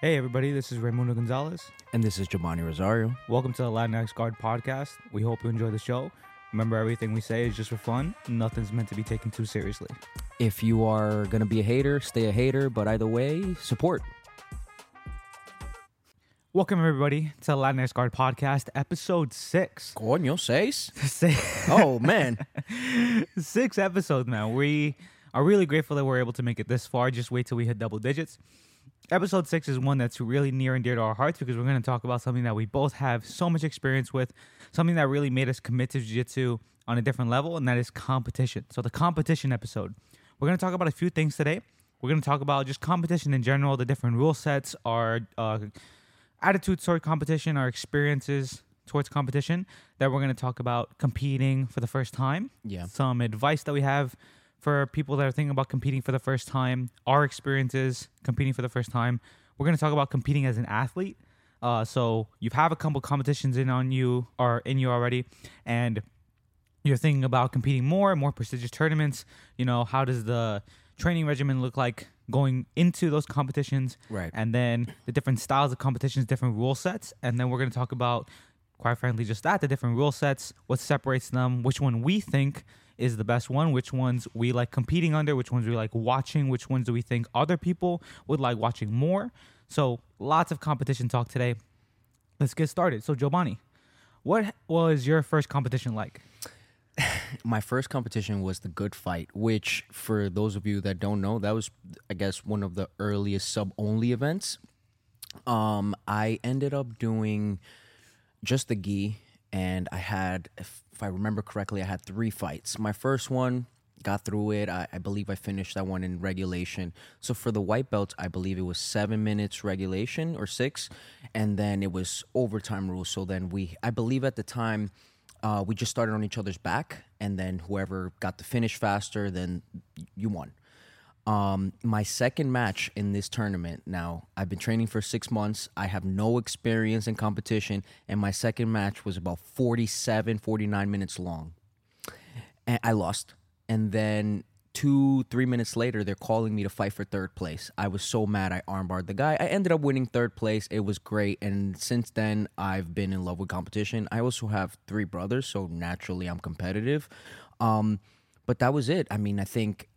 Hey everybody, this is Raymundo Gonzalez. And this is Jobany Rosario. Welcome to the Latinx Guard podcast. We hope you enjoy the show. Remember, everything we say is just for fun. Nothing's meant to be taken too seriously. If you are going to be a hater, stay a hater, but either way, support. Welcome everybody to the Latinx Guard podcast, episode six. Coño, seis? Six- Oh, man. six episodes, man. We are really grateful that we're able to make it this far. Just wait till we hit double digits. Episode six is one that's really near and dear to our hearts because we're going to talk about something that we both have so much experience with, something that really made us commit to jiu-jitsu on a different level, and that is competition. So the competition episode. We're going to talk about a few things today. We're going to talk about just competition in general, the different rule sets, our uh, attitudes toward competition, our experiences towards competition. Then we're going to talk about competing for the first time Yeah. some advice that we have for people that are thinking about competing for the first time, our experiences competing for the first time. We're going to talk about competing as an athlete. Uh, so you've have a couple competitions in on you or in you already, and you're thinking about competing more, and more prestigious tournaments. You know, how does the training regimen look like going into those competitions? Right. And then the different styles of competitions, different rule sets, and then we're going to talk about, quite frankly, just that the different rule sets, what separates them, which one we think is the best one, which ones we like competing under, which ones we like watching, which ones do we think other people would like watching more. So lots of competition talk today. Let's get started. So Jobany, what was your first competition like? My first competition was the Good Fight, which, for those of you that don't know, that was, I guess, one of the earliest sub only events. Um, I ended up doing just the gi, and I had, if, I remember correctly, I had three fights. My first one got through it. I, I believe I finished that one in regulation. So for the white belts, I believe it was seven minutes regulation or six, and then it was overtime rules. So then we, I believe at the time, uh, we just started on each other's back, and then whoever got the finish faster, then you won. Um, my second match in this tournament. Now, I've been training for six months. I have no experience in competition, and my second match was about 47, 49 minutes long. And I lost. And then two, three minutes later, they're calling me to fight for third place. I was so mad. I armbarred the guy. I ended up winning third place. It was great. And since then, I've been in love with competition. I also have three brothers, so naturally, I'm competitive. Um, but that was it. I mean, I think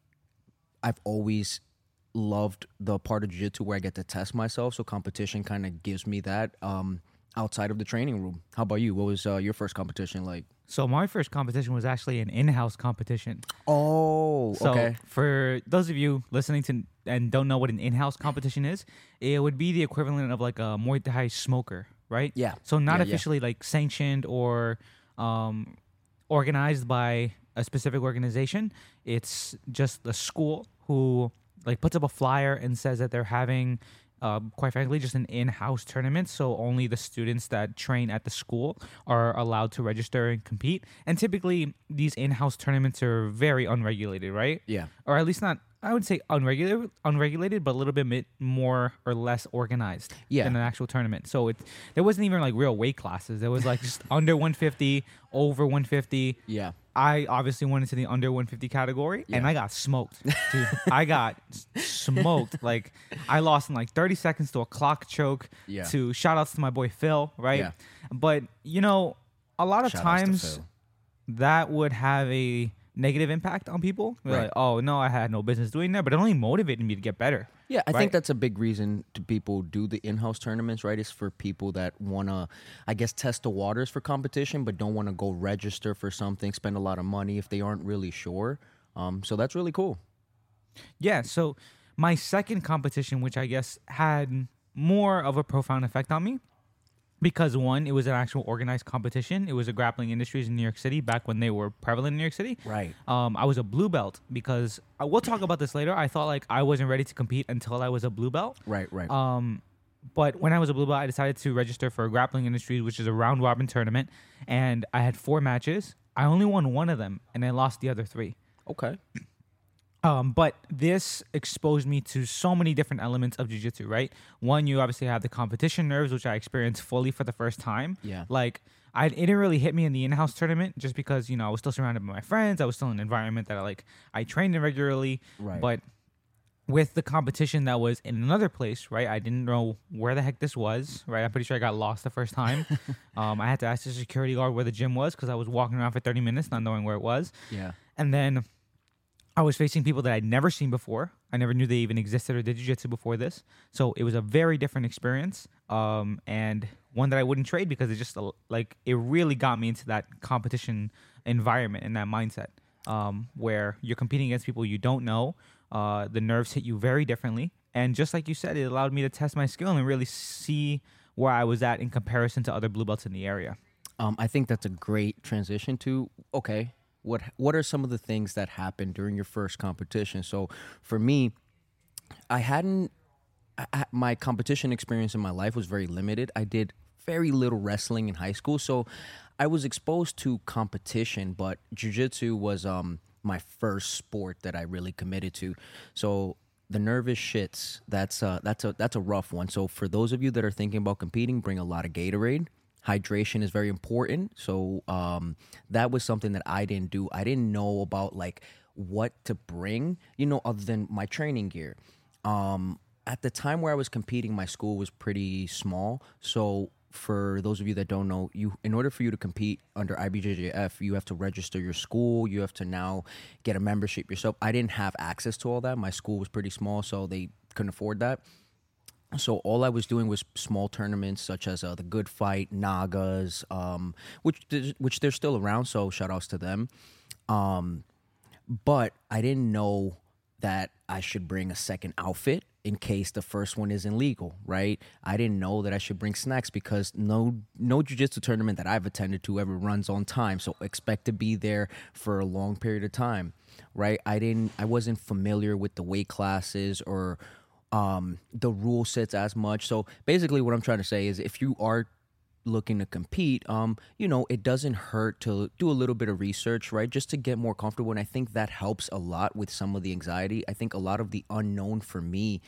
I've always loved the part of jiu-jitsu where I get to test myself. So competition kind of gives me that um, outside of the training room. How about you? What was uh, your first competition like? So my first competition was actually an in-house competition. Oh, So okay. for those of you listening to and don't know what an in-house competition is, it would be the equivalent of like a Muay Thai smoker, right? Yeah. So not Yeah, yeah. officially like sanctioned or um, organized by a specific organization. It's just the school who like puts up a flyer and says that they're having. Uh, quite frankly, just an in-house tournament, so only the students that train at the school are allowed to register and compete. And typically, these in-house tournaments are very unregulated, right? Yeah. or at least not I would say unregulated, unregulated, but a little bit more or less organized Yeah. than an actual tournament. So it there wasn't even like real weight classes. There was like just under 150, over 150. Yeah. I obviously went into the under 150 category, and I got smoked. Dude, I got smoked. Like I lost in like 30 seconds to a clock choke. Yeah. To shout outs to my boy Phil, right? Yeah. But you know, a lot of Shout times that would have a negative impact on people. Right. Like, oh no, I had no business doing that, but it only motivated me to get better. Yeah, I Right. think that's a big reason to people do the in-house tournaments, right? Is for people that want to, I guess, test the waters for competition, but don't want to go register for something, spend a lot of money if they aren't really sure. Um, so that's really cool. Yeah. So my second competition, which I guess had more of a profound effect on me, because one, it was an actual organized competition. It was a grappling industries in New York City back when they were prevalent in New York City. Right. Um, I was a blue belt because uh, we'll talk about this later. I thought like I wasn't ready to compete until I was a blue belt. Right, right. Um, but when I was a blue belt, I decided to register for Grappling Industries, which is a round robin tournament, and I had four matches. I only won one of them, and I lost the other three. okay. Um, but this exposed me to so many different elements of jujitsu, right? One, you obviously have the competition nerves, which I experienced fully for the first time. Yeah. Like, I it didn't really hit me in the in-house tournament just because you know I was still surrounded by my friends. I was still in an environment that I like I trained in regularly. Right. But with the competition that was in another place, right? I didn't know where the heck this was, right? I'm pretty sure I got lost the first time. um, I had to ask the security guard where the gym was because I was walking around for 30 minutes not knowing where it was. Yeah. And then I was facing people that I'd never seen before. I never knew they even existed or did jiu-jitsu before this. So it was a very different experience um, and one that I wouldn't trade because it just uh, like it really got me into that competition environment and that mindset um, where you're competing against people you don't know. Uh, the nerves hit you very differently. And just like you said, it allowed me to test my skill and really see where I was at in comparison to other blue belts in the area. Um, I think that's a great transition to okay. What what are some of the things that happened during your first competition? So for me, I hadn't I, my competition experience in my life was very limited. I did very little wrestling in high school, so I was exposed to competition, but jujitsu was um my first sport that I really committed to. So the nervous shits that's that's a that's a rough one. So for those of you that are thinking about competing, bring a lot of Gatorade. Hydration is very important. So um that was something that I didn't do. I didn't know about like what to bring, you know, other than my training gear. Um at the time where I was competing, my school was pretty small. So for those of you that don't know, you in order for you to compete under IBJJF, you have to register your school. You have to now get a membership yourself. I didn't have access to all that. My school was pretty small, so they couldn't afford that. So all I was doing was small tournaments such as uh, the Good Fight, Nagas, um, which which they're still around. So shout outs to them. Um, but I didn't know that I should bring a second outfit in case the first one isn't legal, right? I didn't know that I should bring snacks because no no jiu-jitsu tournament that I've attended to ever runs on time. So expect to be there for a long period of time, right? I didn't I wasn't familiar with the weight classes or um the rule sets as much. So basically what I'm trying to say is if you are looking to compete, um, you know, it doesn't hurt to do a little bit of research, right? Just to get more comfortable. And I think that helps a lot with some of the anxiety. I think a lot of the unknown for me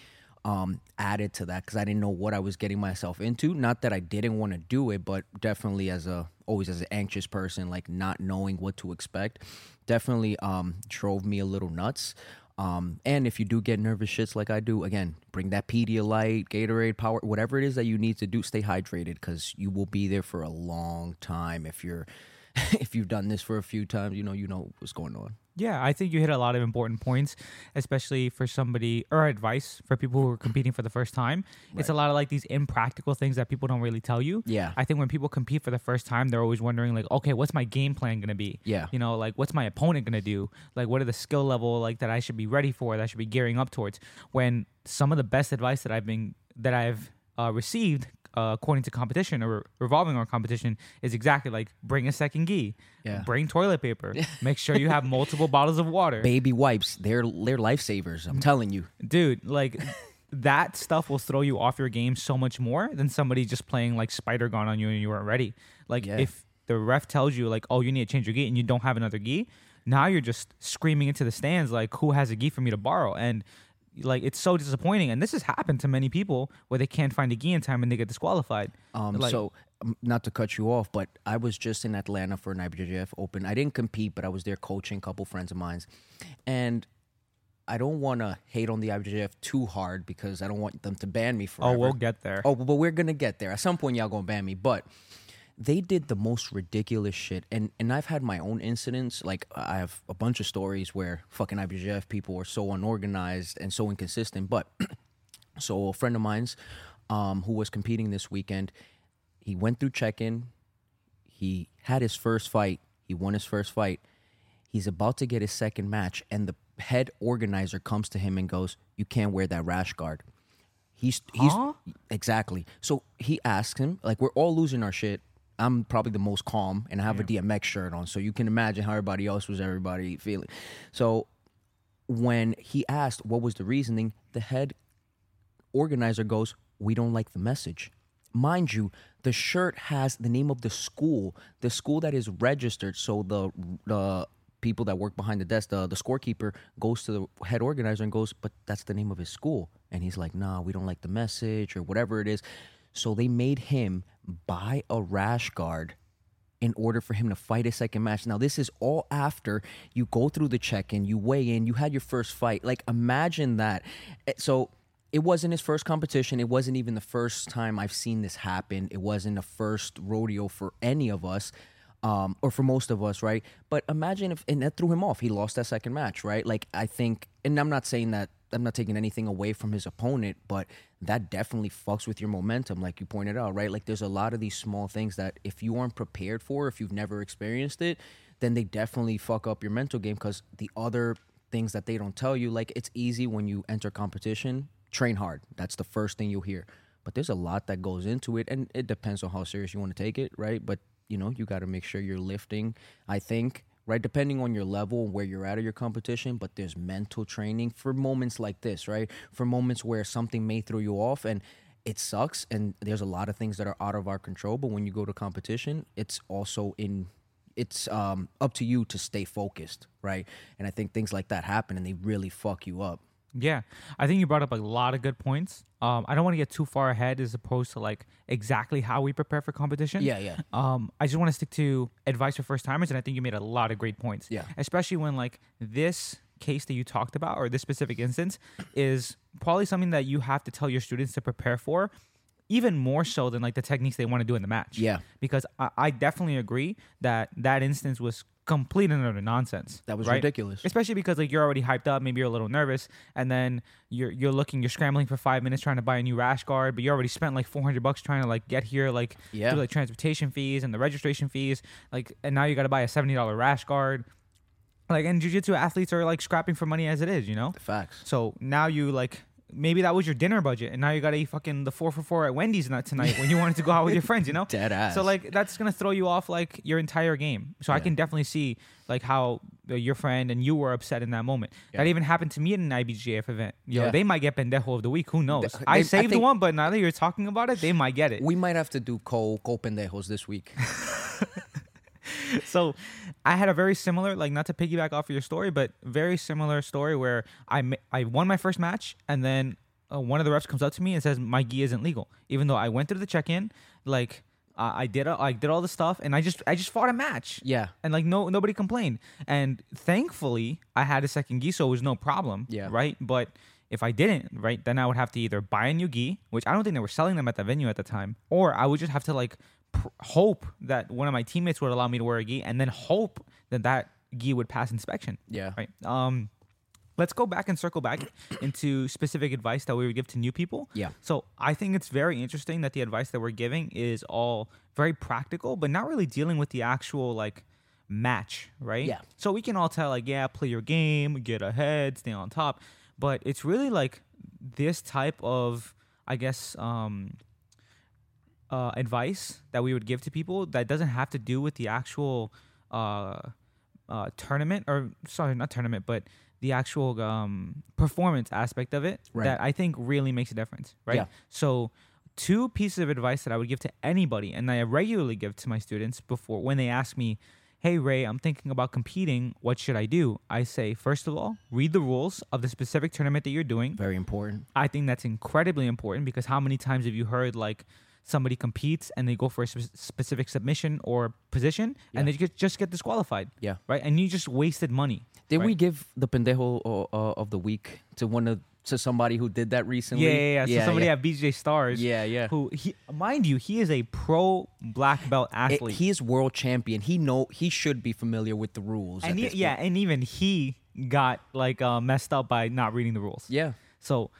um added to that because I didn't know what I was getting myself into. Not that I didn't want to do it, but definitely as a always as an anxious person, like not knowing what to expect, definitely um drove me a little nuts. Um, and if you do get nervous shits like I do, again, bring that Pedialyte, Gatorade, Power, whatever it is that you need to do. Stay hydrated because you will be there for a long time. If you're, if you've done this for a few times, you know you know what's going on. Yeah, I think you hit a lot of important points, especially for somebody or advice for people who are competing for the first time. It's a lot of like these impractical things that people don't really tell you. Yeah. I think when people compete for the first time, they're always wondering like, okay, what's my game plan gonna be? Yeah. You know, like what's my opponent gonna do? Like what are the skill level like that I should be ready for, that I should be gearing up towards? When some of the best advice that I've been that I've uh, received uh, according to competition or revolving on competition is exactly like bring a second gi, Yeah. bring toilet paper, make sure you have multiple bottles of water, Baby wipes, they're they're lifesavers. I'm telling you. dude. Like that stuff will throw you off your game so much more than somebody just playing like spider guard on you and you weren't ready. Like Yeah. if the ref tells you like, oh, you need to change your gi and you don't have another gi, now you're just screaming into the stands like, who has a gi for me to borrow? And like it's so disappointing. And this has happened to many people where they can't find a gi in time and they get disqualified. Um, Like- so um, not to cut you off, but I was just in Atlanta for an IBJJF Open. I didn't compete, but I was there coaching a couple friends of mine, and I don't want to hate on the IBJJF too hard because I don't want them to ban me forever. Oh, we'll get there. Oh, but we're gonna get there. At some point, y'all gonna ban me. But they did the most ridiculous shit, and and I've had my own incidents. Like I have a bunch of stories where fucking IBJJF people are so unorganized and so inconsistent. But so a friend of mine's, um, who was competing this weekend, he went through check-in. He had his first fight. He won his first fight. He's about to get his second match, and the head organizer comes to him and goes, "You can't wear that rash guard." He's he's Huh? exactly. So he asks him, like, we're all losing our shit. I'm probably the most calm, and I have a DMX shirt on, so you can imagine how everybody else was. Everybody feeling. So when he asked what was the reasoning, the head organizer goes, "We don't like the message." Mind you, the shirt has the name of the school, the school that is registered. So the the people that work behind the desk, the the scorekeeper, goes to the head organizer and goes, "But that's the name of his school." And he's like, "Nah, we don't like the message or whatever it is." So they made him buy a rash guard in order for him to fight a second match. Now, this is all after you go through the check in, you weigh in, you had your first fight. Like, imagine that. Eh, So, it wasn't his first competition. It wasn't even the first time I've seen this happen. It wasn't the first rodeo for any of us, um, or for most of us, right? But imagine if, and that threw him off. He lost that second match, right? Like, I think, and I'm not saying that, I'm not taking anything away from his opponent, but that definitely fucks with your momentum, like you pointed out, right? Like, there's a lot of these small things that if you aren't prepared for, if you've never experienced it, then they definitely fuck up your mental game because the other things that they don't tell you, like, it's easy when you enter competition train hard. That's the first thing you'll hear. But there's a lot that goes into it, and it depends on how serious you want to take it, right? But you know, you got to make sure you're lifting. I think, right, depending on your level and where you're at of your competition. But there's mental training for moments like this, right? For moments where something may throw you off, and it sucks. And there's a lot of things that are out of our control. But when you go to competition, it's also in it's um, up to you to stay focused, right? And I think things like that happen, and they really fuck you up. Yeah, I think you brought up a lot of good points. Um, I don't want to get too far ahead as opposed to like exactly how we prepare for competition. Yeah, yeah. Um, I just want to stick to advice for first timers, and I think you made a lot of great points. Yeah. especially when like this case that you talked about or this specific instance is probably something that you have to tell your students to prepare for, even more so than like the techniques they want to do in the match. Yeah. because I, I definitely agree that that instance was complete and utter nonsense. That was right? ridiculous. especially because like you're already hyped up maybe you're a little nervous and then you're you're looking you're scrambling for five minutes trying to buy a new rash guard but you already spent like 400 bucks trying to like get here like Yeah. do like transportation fees and the registration fees like and now you got to buy a $70 rash guard like and jiu-jitsu athletes are like scrapping for money as it is you know The Facts. so now you like maybe that was your dinner budget and now you got to eat fucking the four for four at wendy's not tonight when you wanted to go out with your friends you know Dead ass. so like that's gonna throw you off like your entire game. So I can definitely see like how uh, your friend and you were upset in that moment. That even happened to me at an IBJJF event. Yo, Yeah. they might get pendejo of the week. Who knows? They- I I saved think- one, but now that you're talking about it, they might get it. we might have to do co co pendejos this week. so I had a very similar, like not to piggyback off of your story, but very similar story where I ma- I won my first match and then uh, one of the reps comes up to me and says my gi isn't legal, even though I went through the check-in, like uh, I did, I did all the stuff, and I just I just fought a match. Yeah. and like no nobody complained, and thankfully I had a second gi, so it was no problem. Yeah. right, but. If I didn't, right, then I would have to either buy a new gi, which I don't think they were selling them at the venue at the time, or I would just have to like pr- hope that one of my teammates would allow me to wear a gi, and then hope that that gi would pass inspection. Yeah. Right. Um, let's go back and circle back into specific advice that we would give to new people. Yeah. So I think it's very interesting that the advice that we're giving is all very practical, but not really dealing with the actual like match, right? Yeah. So we can all tell like, yeah, play your game, get ahead, stay on top, but it's really like this type of, I guess, um, uh, advice that we would give to people that doesn't have to do with the actual uh, uh, tournament or sorry, not tournament, but the actual um, performance aspect of it Right. that I think really makes a difference, right? Yeah. So, two pieces of advice that I would give to anybody, and I regularly give to my students before when they ask me, "Hey Ray, I'm thinking about competing. What should I do?" I say, first of all, read the rules of the specific tournament that you're doing. Very important. I think that's incredibly important because how many times have you heard like somebody competes and they go for a spe- specific submission or position and they get, just get disqualified? Yeah. Right, and you just wasted money. Did we give the pendejo uh, uh, of the week to one of to somebody who did that recently? Yeah, yeah, yeah. So somebody yeah. at BJJ Stars, Yeah, yeah. who he, mind you, he is a pro black belt It- athlete. he is world champion. He know he should be familiar with the rules. and he, yeah, and even he got like uh, messed up by not reading the rules. yeah, So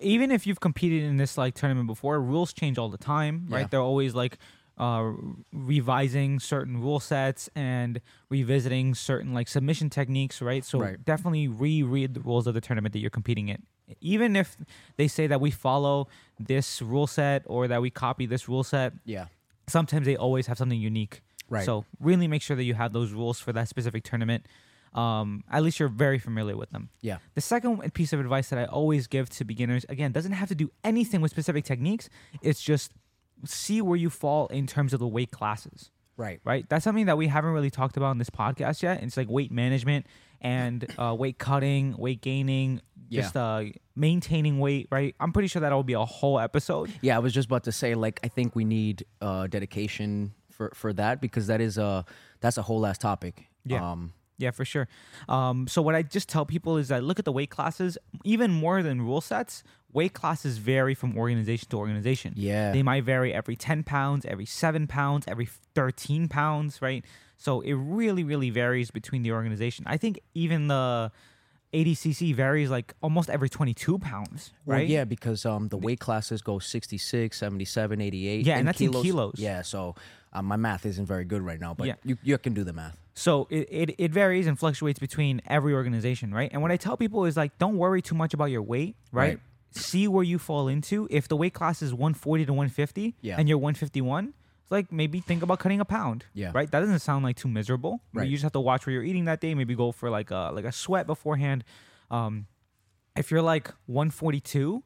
even if you've competed in this like tournament before, rules change all the time, right? Yeah. They're always like uh, revising certain rule sets and revisiting certain like submission techniques, right? So Right. definitely reread the rules of the tournament that you're competing in. Even if they say that we follow this rule set or that we copy this rule set, yeah, sometimes they always have something unique. Right. So really make sure that you have those rules for that specific tournament. Um, at least you're very familiar with them. yeah, The second piece of advice that I always give to beginners, again, doesn't have to do anything with specific techniques. It's just see where you fall in terms of the weight classes, right. right? That's something that we haven't really talked about in this podcast yet. It's like weight management and uh, weight cutting, weight gaining, Yeah. just uh, maintaining weight, right? I'm pretty sure that'll be a whole episode. Yeah, I was just about to say, like, I think we need uh, dedication for for that because that is a that's a whole ass topic. Yeah. Um, Yeah, for sure. Um, so what I just tell people is that look at the weight classes. Even more than rule sets, weight classes vary from organization to organization. Yeah. they might vary every ten pounds, every seven pounds, every thirteen pounds, right? So it really, really varies between the organization. I think even the ADCC varies like almost every twenty-two pounds, Well, right? yeah, because um, the weight classes go 66, 77, 88. Yeah, and that's in kilos. Yeah, so uh, my math isn't very good right now, but Yeah. you, you can do the math. So it, it, it varies and fluctuates between every organization, right? And what I tell people is like, don't worry too much about your weight, right? Right. See where you fall into. If the weight class is 140 to 150 Yeah. and you're 151, it's like maybe think about cutting a pound. Yeah. Right? That doesn't sound like too miserable. Right. You just have to watch where you're eating that day. Maybe go for like a like a sweat beforehand. Um, if you're like 142,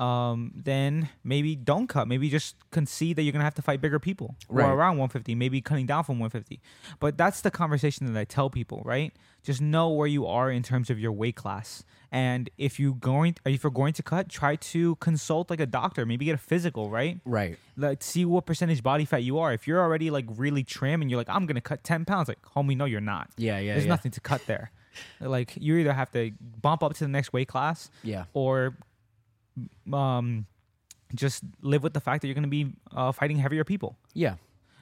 um, then maybe don't cut. Maybe just concede that you're gonna have to fight bigger people Right. or around 150. Maybe cutting down from 150. But that's the conversation that I tell people. Right? Just know where you are in terms of your weight class. And if you going, if you're going to cut, try to consult like a doctor. Maybe get a physical. Right? Right. Like see what percentage body fat you are. If you're already like really trim and you're like, I'm gonna cut 10 pounds, like homie, no, you're not. Yeah, yeah, There's yeah. nothing to cut there. like you either have to bump up to the next weight class Yeah. or um, just live with the fact that you're going to be uh, fighting heavier people. Yeah.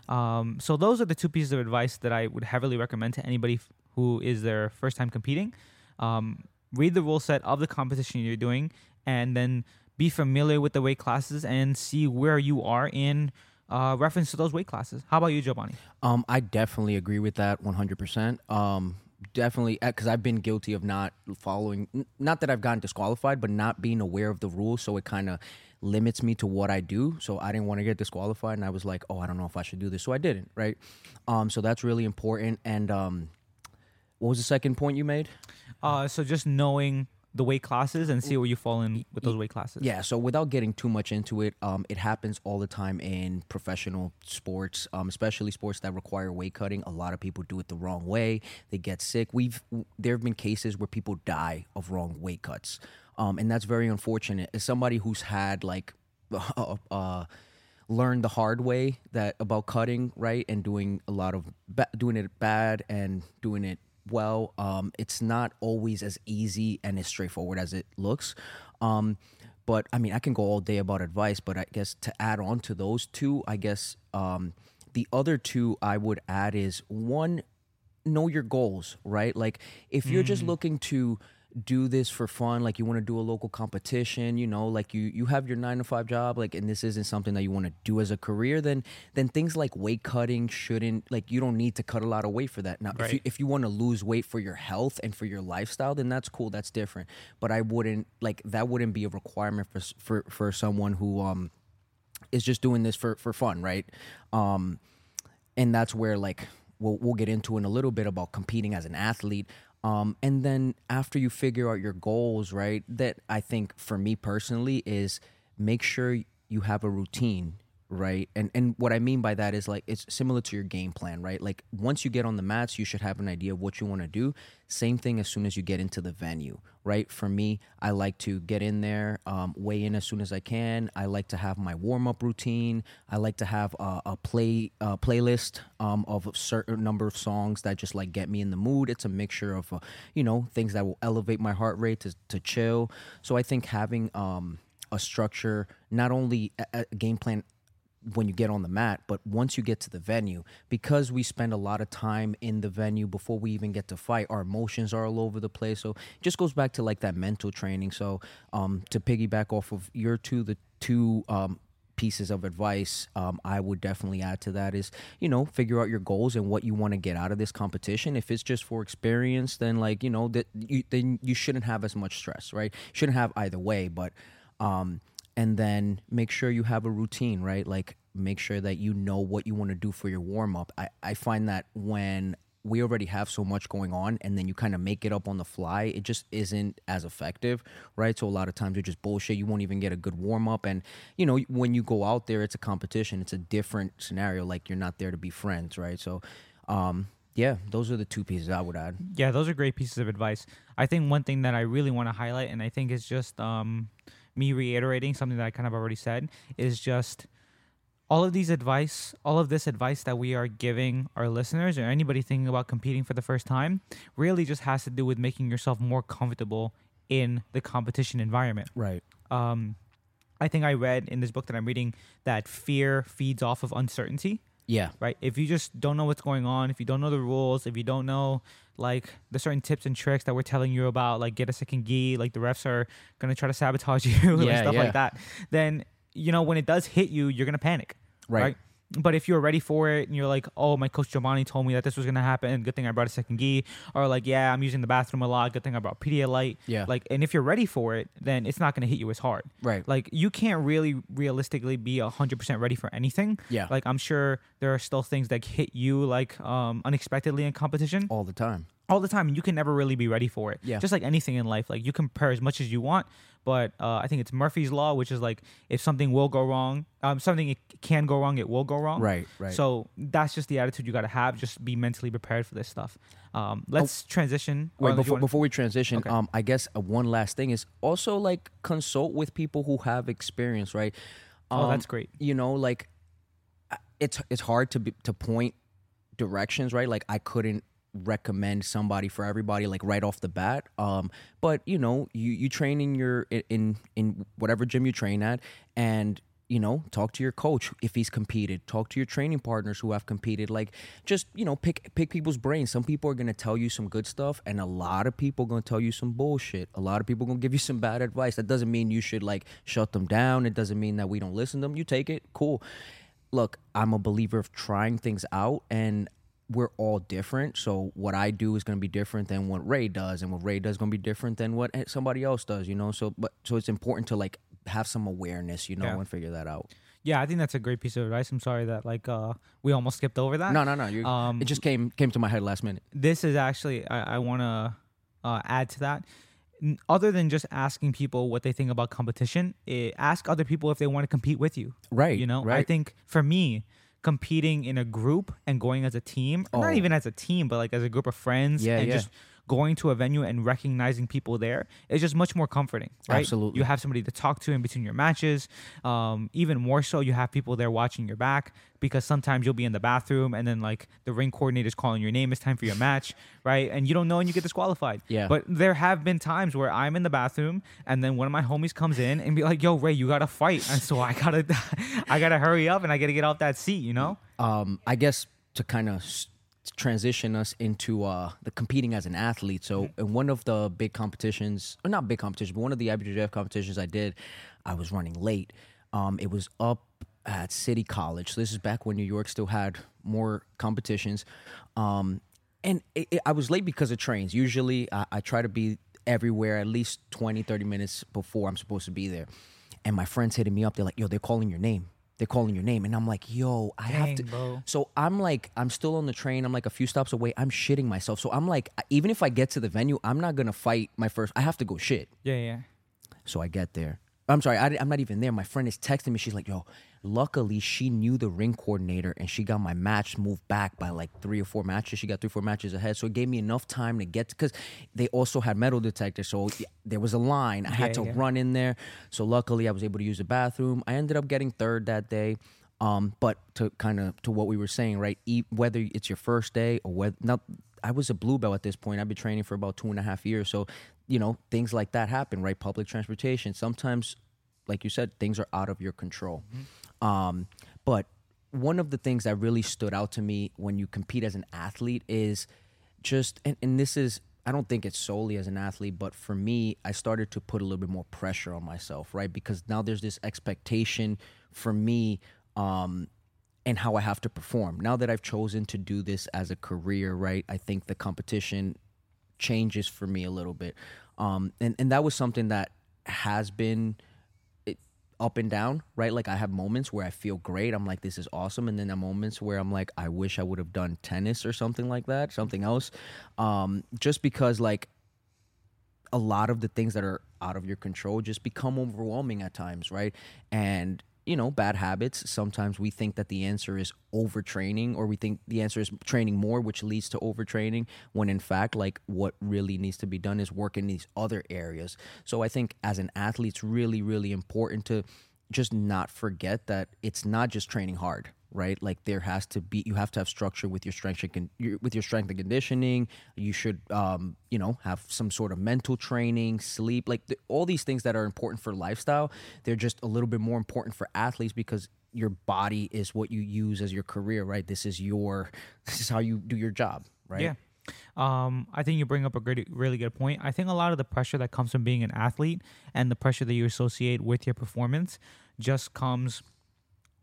Um, so those are the two pieces of advice that I would heavily recommend to anybody f- who is their first time competing. Um, read the rule set of the competition you're doing, and then be familiar with the weight classes and see where you are in uh, reference to those weight classes. How about you, Jobany? Um, I definitely agree with that 100%. Um, definitely, because I've been guilty of not following, not that I've gotten disqualified, but not being aware of the rules. So it kind of limits me to what I do. So I didn't want to get disqualified. And I was like, oh, I don't know if I should do this. So I didn't, right? Um, so that's really important. And um, what was the second point you made? Uh, so just knowing the weight classes and see where you fall in with those weight classes. Yeah, so without getting too much into it, um, it happens all the time in professional sports, um, especially sports that require weight cutting. A lot of people do it the wrong way. They get sick. We've there have been cases where people die of wrong weight cuts, um, and that's very unfortunate. As somebody who's had like, uh, uh, learned the hard way that about cutting right and doing a lot of ba- doing it bad and doing it well um, it's not always as easy and as straightforward as it looks um, but i mean i can go all day about advice but i guess to add on to those two i guess um, the other two i would add is one know your goals, right? Like if you're just looking to do this for fun, like you want to do a local competition, you know, like you you have your 9 to 5 job like and this isn't something that you want to do as a career, then then things like weight cutting shouldn't like you don't need to cut a lot of weight for that. Now, if you if you want to lose weight for your health and for your lifestyle, then that's cool, that's different. But I wouldn't like that wouldn't be a requirement for for for someone who um is just doing this for for fun, right? Um and that's where like we'll we'll get into in a little bit about competing as an athlete. Um, and then after you figure out your goals, right? That I think for me personally is make sure you have a routine, right? And and what I mean by that is like it's similar to your game plan, right? Like once you get on the mats, you should have an idea of what you want to do. Same thing as soon as you get into the venue, right? For me, I like to get in there, um, weigh in as soon as I can. I like to have my warm up routine. I like to have a, a play uh, playlist um, of a certain number of songs that just like get me in the mood. It's a mixture of uh, you know things that will elevate my heart rate to to chill. So I think having um, a structure, not only a, a game plan when you get on the mat, but once you get to the venue, because we spend a lot of time in the venue before we even get to fight, our emotions are all over the place. So it just goes back to like that mental training. So um, to piggyback off of your two, the two um, pieces of advice um, I would definitely add to that is, you know, figure out your goals and what you want to get out of this competition. If it's just for experience, then like, you know, that you, then you shouldn't have as much stress, right? Shouldn't have either way, but um, and then make sure you have a routine, right? Like make sure that you know what you want to do for your warm up. I, I find that when we already have so much going on and then you kind of make it up on the fly, it just isn't as effective, right? So a lot of times you're just bullshit. You won't even get a good warm up. And, you know, when you go out there, it's a competition, it's a different scenario. Like you're not there to be friends, right? So, um, yeah, those are the two pieces I would add. Yeah, those are great pieces of advice. I think one thing that I really want to highlight, and I think is just um, me reiterating something that I kind of already said, is just all of these advice, all of this advice that we are giving our listeners or anybody thinking about competing for the first time really just has to do with making yourself more comfortable in the competition environment. Right. Um, I think I read in this book that I'm reading that fear feeds off of uncertainty Yeah. right? If you just don't know what's going on, if you don't know the rules, if you don't know like the certain tips and tricks that we're telling you about, like get a second gi, like the refs are gonna try to sabotage you, Yeah, stuff yeah. like that, then you know when it does hit you, you're gonna panic, Right. But if you're ready for it and you're like, oh, my coach Jobany told me that this was gonna happen, good thing I brought a second gi, or like, yeah, I'm using the bathroom a lot, good thing I brought Pedialyte, Yeah. Like, and if you're ready for it, then it's not gonna hit you as hard, Right. Like, you can't really realistically be hundred percent ready for anything, Yeah. like I'm sure there are still things that hit you like um unexpectedly in competition All the time. All the time and you can never really be ready for it. Yeah. Just like anything in life. Like you can prepare as much as you want, but uh, I think it's Murphy's law, which is like if something will go wrong, um something it can go wrong, it will go wrong. Right. Right. So that's just the attitude you gotta have. Just be mentally prepared for this stuff. Um let's transition. Wait, Or, like, you before, wanna- before we transition, Okay. um, I guess uh, one last thing is also like consult with people who have experience, right? Oh, Um, that's great. You know, like uh, it's it's hard to be, to point directions, right? Like I couldn't recommend somebody for everybody like right off the bat um but you know you you train in your in in whatever gym you train at and you know talk to your coach if he's competed. Talk to your training partners who have competed. Like just you know pick pick people's brains. Some people are going to tell you some good stuff and a lot of people going to tell you some bullshit. A lot of people going to give you some bad advice. That doesn't mean you should like shut them down. It doesn't mean that we don't listen to them. You take it. Cool. Look i'm a believer of trying things out and we're all different so what i do is going to be different than what ray does and what ray does is going to be different than what somebody else does you know so but so it's important to like have some awareness you know Yeah. and figure that out Yeah, I think that's a great piece of advice. I'm sorry that like uh we almost skipped over that. no no no you Um, it just came came to my head last minute this is actually I, I want to uh, add to that. Other than just asking people what they think about competition, eh, ask other people if they want to compete with you. right You know, I think for me, competing in a group and going as a team, Oh. not even as a team, but like as a group of friends, Yeah, and yeah. just going to a venue and recognizing people there is just much more comforting. Right? Absolutely. you have somebody to talk to in between your matches. Um, even more so, you have people there watching your back because sometimes you'll be in the bathroom and then like the ring coordinator's calling your name. It's time for your match, right? And you don't know and you get disqualified. Yeah. But there have been times where I'm in the bathroom and then one of my homies comes in and be like, "Yo, Ray, you gotta fight," and so I gotta, I gotta hurry up and I gotta get off that seat, you know? um i guess to kind of s- transition us into uh the competing as an athlete. So in one of the big competitions or not big competitions but one of the IBJJF competitions i did i was running late. Um it was up at city college. So this is back when new york still had more competitions. Um and it, it- i was late because of trains. Usually I, I try to be everywhere at least 20 30 minutes before i'm supposed to be there. And my friends hitting me up they're like yo they're calling your name they're calling your name and i'm like yo i have to bro. so I'm like, I'm still on the train. I'm like a few stops away. I'm shitting myself. So I'm like, even if I get to the venue, I'm not gonna fight my first. I have to go shit. Yeah, yeah. So I get there. I'm sorry, I, am not even there. My friend is texting me. She's like, "Yo, luckily she knew the ring coordinator and she got my match moved back by like three or four matches. She got three, four matches ahead, so it gave me enough time to get because they also had metal detectors. So there was a line. I had Yeah, to yeah. run in there. So luckily, I was able to use the bathroom. I ended up getting third that day. Um, but to kind of to what we were saying, right? E- whether it's your first day or whether not, I was a blue belt at this point. I've been training for about two and a half years, so you know things like that happen, right? Public transportation. Sometimes, like you said, things are out of your control. Um, but one of the things that really stood out to me when you compete as an athlete is just, and, and this is I don't think it's solely as an athlete, but for me, I started to put a little bit more pressure on myself, right? Because now there's this expectation for me um, and how I have to perform. Now that I've chosen to do this as a career, right? I think the competition changes for me a little bit. Um, and, and that was something that has been up and down, right? Like I have moments where I feel great. I'm like, this is awesome. And then there moments where I'm like, I wish I would have done tennis or something like that, something else. Um, just because like a lot of the things that are out of your control just become overwhelming at times, right? And you know, bad habits. Sometimes we think that the answer is overtraining, or we think the answer is training more, which leads to overtraining. When in fact, like what really needs to be done is work in these other areas. So I think as an athlete, it's really, really important to just not forget that it's not just training hard right like there has to be you have to have structure with your strength and con- with your strength and conditioning you should um you know have some sort of mental training sleep like all these things that are important for lifestyle they're just a little bit more important for athletes because your body is what you use as your career right this is your this is how you do your job right Yeah. Um, I think you bring up a good, really good point. I think a lot of the pressure that comes from being an athlete and the pressure that you associate with your performance just comes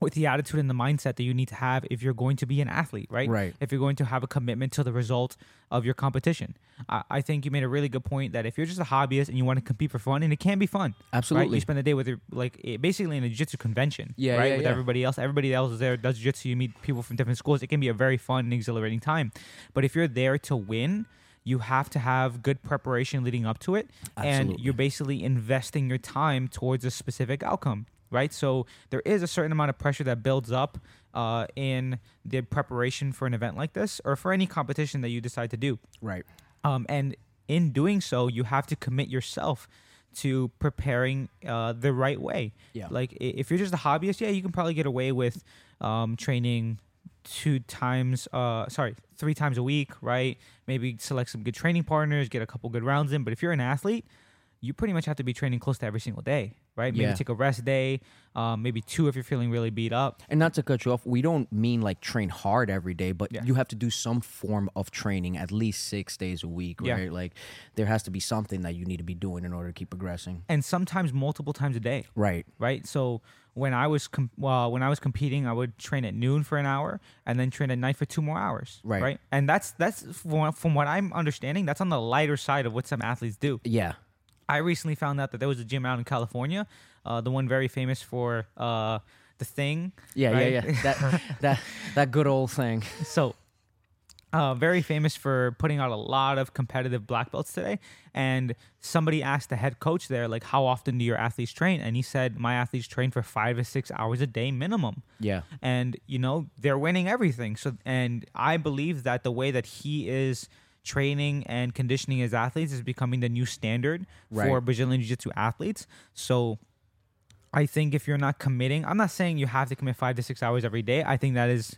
with the attitude and the mindset that you need to have if you're going to be an athlete, right? Right. If you're going to have a commitment to the result of your competition. I, I think you made a really good point that if you're just a hobbyist and you want to compete for fun, and it can be fun. Right? Absolutely. You spend the day with your, like, basically in a jiu-jitsu convention. Yeah, Right. yeah, with yeah. everybody else. Everybody else is there, does jiu-jitsu. You meet people from different schools. It can be a very fun and exhilarating time. But if you're there to win, you have to have good preparation leading up to it. And you're basically investing your time towards a specific outcome. Right. So there is a certain amount of pressure that builds up uh, in the preparation for an event like this or for any competition that you decide to do. right Um, and in doing so, you have to commit yourself to preparing uh, the right way. Yeah. Like if you're just a hobbyist, yeah, you can probably get away with um, training two times, uh, sorry, three times a week, right? Maybe select some good training partners, get a couple good rounds in. But if you're an athlete, you pretty much have to be training close to every single day, right? Maybe Yeah. take a rest day, um, maybe two if you're feeling really beat up. And not to cut you off, we don't mean like train hard every day, but Yeah. you have to do some form of training at least six days a week, Yeah. right? Like there has to be something that you need to be doing in order to keep progressing. And sometimes multiple times a day. Right. right? So when I was com- well, when I was competing, I would train at noon for an hour and then train at night for two more hours, Right. Right, and that's that's from, from what I'm understanding, that's on the lighter side of what some athletes do. Yeah. I recently found out that there was a gym out in California, uh, the one very famous for uh, the thing. Yeah, right? yeah, yeah. That that that good old thing. so uh, very famous for putting out a lot of competitive black belts today. And somebody asked the head coach there, like, how often do your athletes train? And he said, my athletes train for five to six hours a day minimum. Yeah. And, you know, they're winning everything. So, and I believe that the way that he is training and conditioning as athletes is becoming the new standard for Brazilian Jiu Jitsu athletes. So, I think if you're not committing, I'm not saying you have to commit five to six hours every day. I think that is,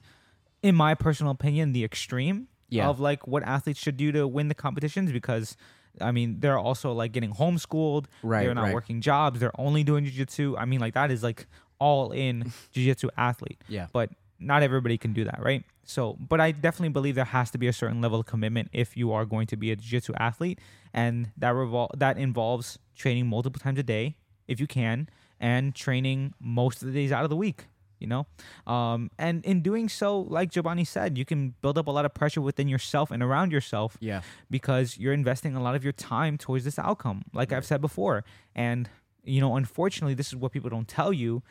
in my personal opinion, the extreme Yeah. of like what athletes should do to win the competitions because. I mean, they're also like getting homeschooled. Right, They're not right. working jobs. They're only doing jujitsu. I mean, like that is like all in jiu-jitsu athlete. Yeah. But not everybody can do that, right? So, but I definitely believe there has to be a certain level of commitment if you are going to be a jiu-jitsu athlete, and that revol- that involves training multiple times a day if you can, and training most of the days out of the week. You know, um, and in doing so, like Jobany said, you can build up a lot of pressure within yourself and around yourself Yeah. because you're investing a lot of your time towards this outcome, like I've said before. And you know, unfortunately, this is what people don't tell you.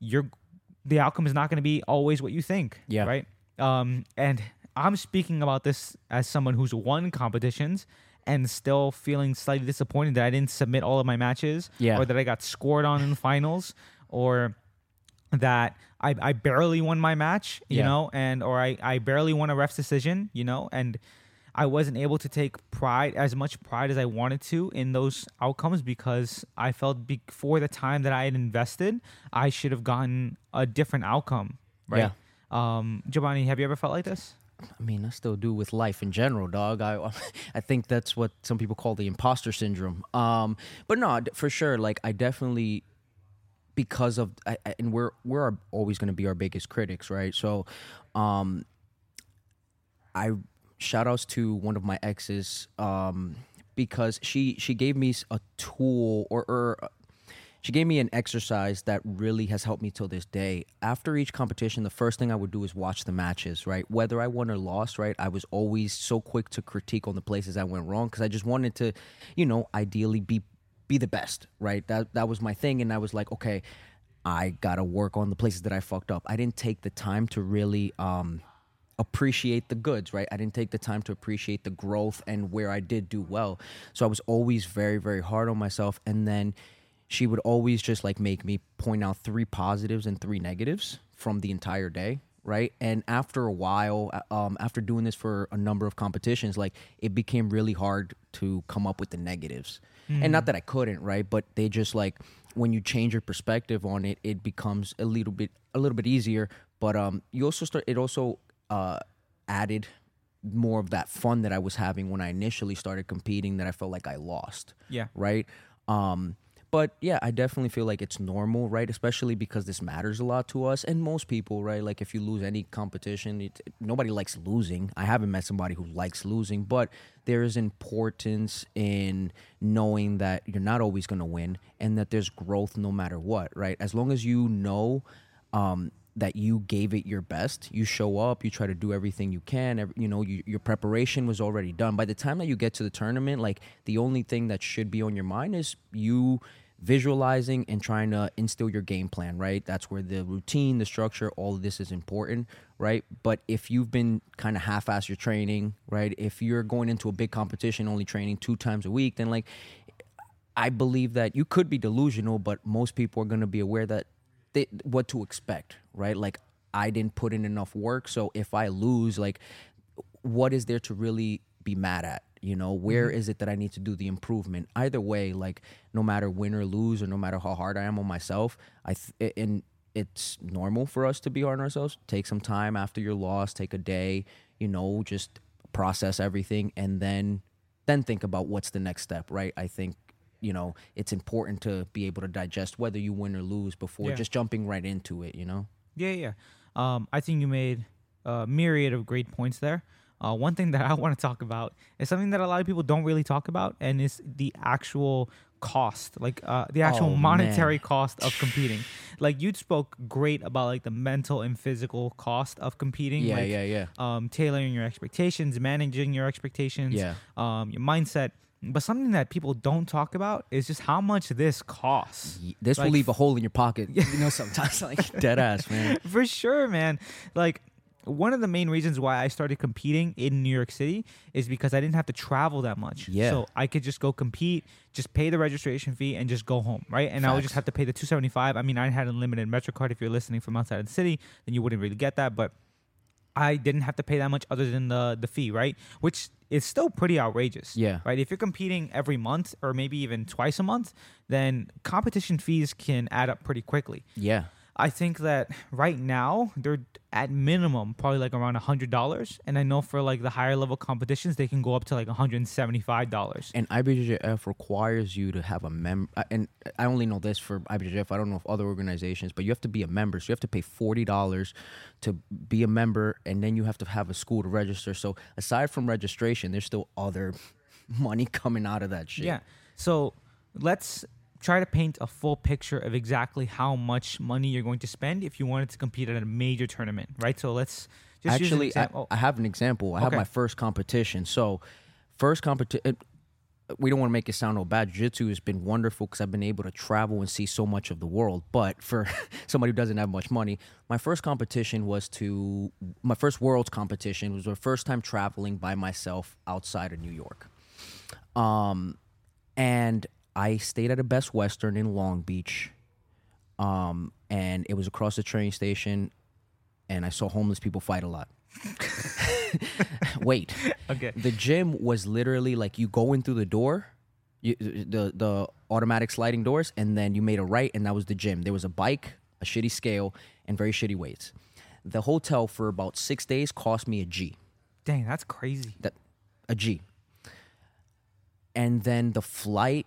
You're the outcome is not going to be always what you think. Yeah. Right. Um, and I'm speaking about this as someone who's won competitions and still feeling slightly disappointed that I didn't submit all of my matches, Yeah. or that I got scored on in finals, or that I, I barely won my match, you Yeah. know, and or I, I barely won a ref's decision, you know, and I wasn't able to take pride as much pride as I wanted to in those outcomes because I felt before the time that I had invested, I should have gotten a different outcome. Right. Um, Jobany, have you ever felt like this? I mean, I still do with life in general, dog. I I think that's what some people call the imposter syndrome. Um, but no, for sure. Like, I definitely because of I, I- and we're we're always going to be our biggest critics, right? So, um, I shout outs to one of my exes um, because she she gave me a tool or or uh, she gave me an exercise that really has helped me till this day. After each competition, the first thing I would do is watch the matches, right? Whether I won or lost, right? I was always so quick to critique on the places I went wrong because I just wanted to, you know, ideally be be the best, right? That that was my thing, and I was like, okay, I gotta work on the places that I fucked up. I didn't take the time to really um, appreciate the goods, right? I didn't take the time to appreciate the growth and where I did do well. So I was always very, very hard on myself. And then she would always just like make me point out three positives and three negatives from the entire day. Right. And after a while, um, after doing this for a number of competitions, like it became really hard to come up with the negatives. And not that I couldn't, right? But they just like when you change your perspective on it, it becomes a little bit a little bit easier. But um, you also start. It also uh, added more of that fun that I was having when I initially started competing that I felt like I lost. Yeah. Right. Um, but yeah, I definitely feel like it's normal, right? Especially because this matters a lot to us and most people, right? Like if you lose any competition, it, nobody likes losing. I haven't met somebody who likes losing, but there is importance in knowing that you're not always going to win and that there's growth no matter what, right? As long as you know um, that you gave it your best. You show up, you try to do everything you can. Every, you know, you, your preparation was already done. By the time that you get to the tournament, like the only thing that should be on your mind is you visualizing and trying to instill your game plan, right? That's where the routine, the structure, all of this is important, right? But if you've been kind of half ass your training, right? If you're going into a big competition only training two times a week, then like I believe that you could be delusional, but most people are going to be aware that they, what to expect, right? Like I didn't put in enough work, so if I lose, like what is there to really be mad at? You know, where Mm-hmm. is it that I need to do the improvement? Either way, like no matter win or lose, or no matter how hard I am on myself, I th- and it's normal for us to be hard on ourselves. Take some time after your loss, take a day, you know, just process everything, and then then think about what's the next step, right? I think you know it's important to be able to digest whether you win or lose before Yeah. just jumping right into it. You know. Yeah, yeah. Um, I think you made a myriad of great points there. Uh, one thing that I want to talk about is something that a lot of people don't really talk about, and is the actual cost, like uh, the actual Oh, monetary man. cost of competing. like you spoke great about like the mental and physical cost of competing. Yeah, like, yeah, yeah. Um, tailoring your expectations, managing your expectations. Yeah. Um, your mindset. But something that people don't talk about is just how much this costs. This Like, will leave a hole in your pocket. You know, sometimes like dead ass, man. For sure, man. Like one of the main reasons why I started competing in New York City is because I didn't have to travel that much. Yeah. So I could just go compete, just pay the registration fee and just go home, right? And I would just Facts. have to pay the 275. I mean, I had a limited MetroCard if you're listening from outside of the city, then you wouldn't really get that, but I didn't have to pay that much other than the the fee, right? Which is still pretty outrageous. Yeah. Right. If you're competing every month or maybe even twice a month, then competition fees can add up pretty quickly. Yeah. I think that right now they're at minimum probably like around a hundred dollars, and I know for like the higher level competitions they can go up to like one hundred and seventy five dollars. And IBJJF requires you to have a mem. uh, And I only know this for IBJJF. I don't know if other organizations, but you have to be a member. So you have to pay forty dollars to be a member, and then you have to have a school to register. So aside from registration, there's still other money coming out of that shit. Yeah. So let's try to paint a full picture of exactly how much money you're going to spend if you wanted to compete at a major tournament, right? So let's just Actually, I. I have an example. I have my first competition. So, first competition. We don't want to make it sound all bad. Jiu-jitsu has been wonderful because I've been able to travel and see so much of the world. But for somebody who doesn't have much money, my first competition was to my first world's competition was my first time traveling by myself outside of New York. Um, and I stayed at a Best Western in Long Beach. Um, and it was across the train station, and I saw homeless people fight a lot. Wait, okay. the gym was literally like you go in through the door, you, the the automatic sliding doors, and then you made a right, and that was the gym. There was a bike, a shitty scale, and very shitty weights. The hotel for about six days cost me a G. Dang, that's crazy. That a G. And then the flight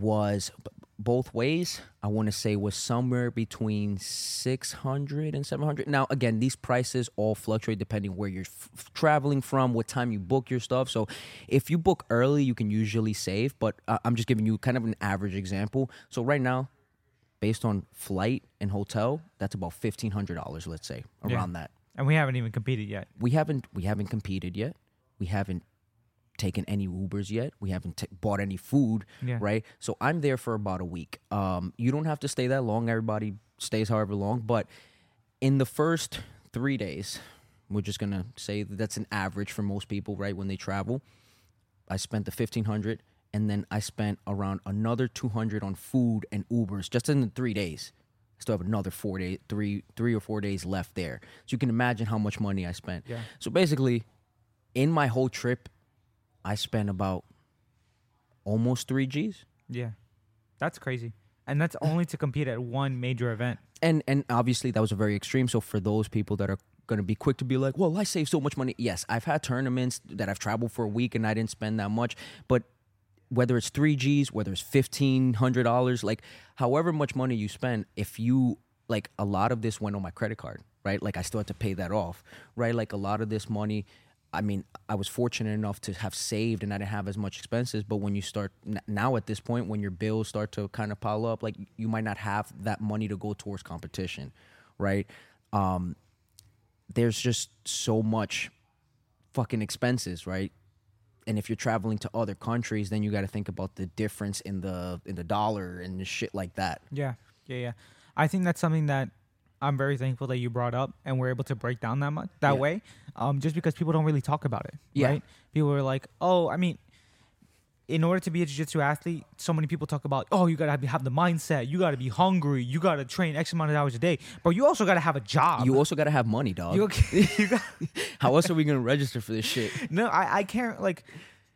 was both ways. I want to say was somewhere between 600 and 700. Now again, these prices all fluctuate depending where you're f- traveling from, what time you book your stuff. So if you book early, you can usually save, but uh, I'm just giving you kind of an average example. So right now, based on flight and hotel, that's about $1500, let's say, Yeah. around that And we haven't even competed yet. we haven't we haven't competed yet. We haven't taken any Ubers yet. We haven't t- bought any food, Yeah. right? So I'm there for about a week. Um, you don't have to stay that long. Everybody stays however long, but in the first three days, we're just gonna say that that's an average for most people, right? When they travel, I spent the fifteen hundred, and then I spent around another two hundred on food and Ubers just in the three days. I still have another four days, three, three or four days left there. So you can imagine how much money I spent. Yeah. So basically, in my whole trip, I spent about almost three G's. Yeah. That's crazy. and that's only to compete at one major event. and and obviously that was a very extreme so for those people that are going to be quick to be like well i saved so much money yes i've had tournaments that i've traveled for a week and i didn't spend that much but whether it's 3gs whether it's $1500 like however much money you spend if you like a lot of this went on my credit card right like i still had to pay that off right like a lot of this money I mean, I was fortunate enough to have saved and I didn't have as much expenses. But when you start now at this point, when your bills start to kind of pile up, like you might not have that money to go towards competition, right? Um, there's just so much fucking expenses, right? And if you're traveling to other countries, then you got to think about the difference in the in the dollar and the shit like that. Yeah, yeah, yeah. I think that's something that I'm very thankful that you brought up and we're able to break down that much that Yeah. way. Um, just because people don't really talk about it. Yeah. Right? People are like, oh, I mean, in order to be a jiu-jitsu athlete, so many people talk about, oh, you gotta have, have the mindset, you gotta be hungry, you gotta train X amount of hours a day, but you also gotta have a job. You also got to have money, dog. you, you got, How else are we gonna register for this shit? no, I, I can't like.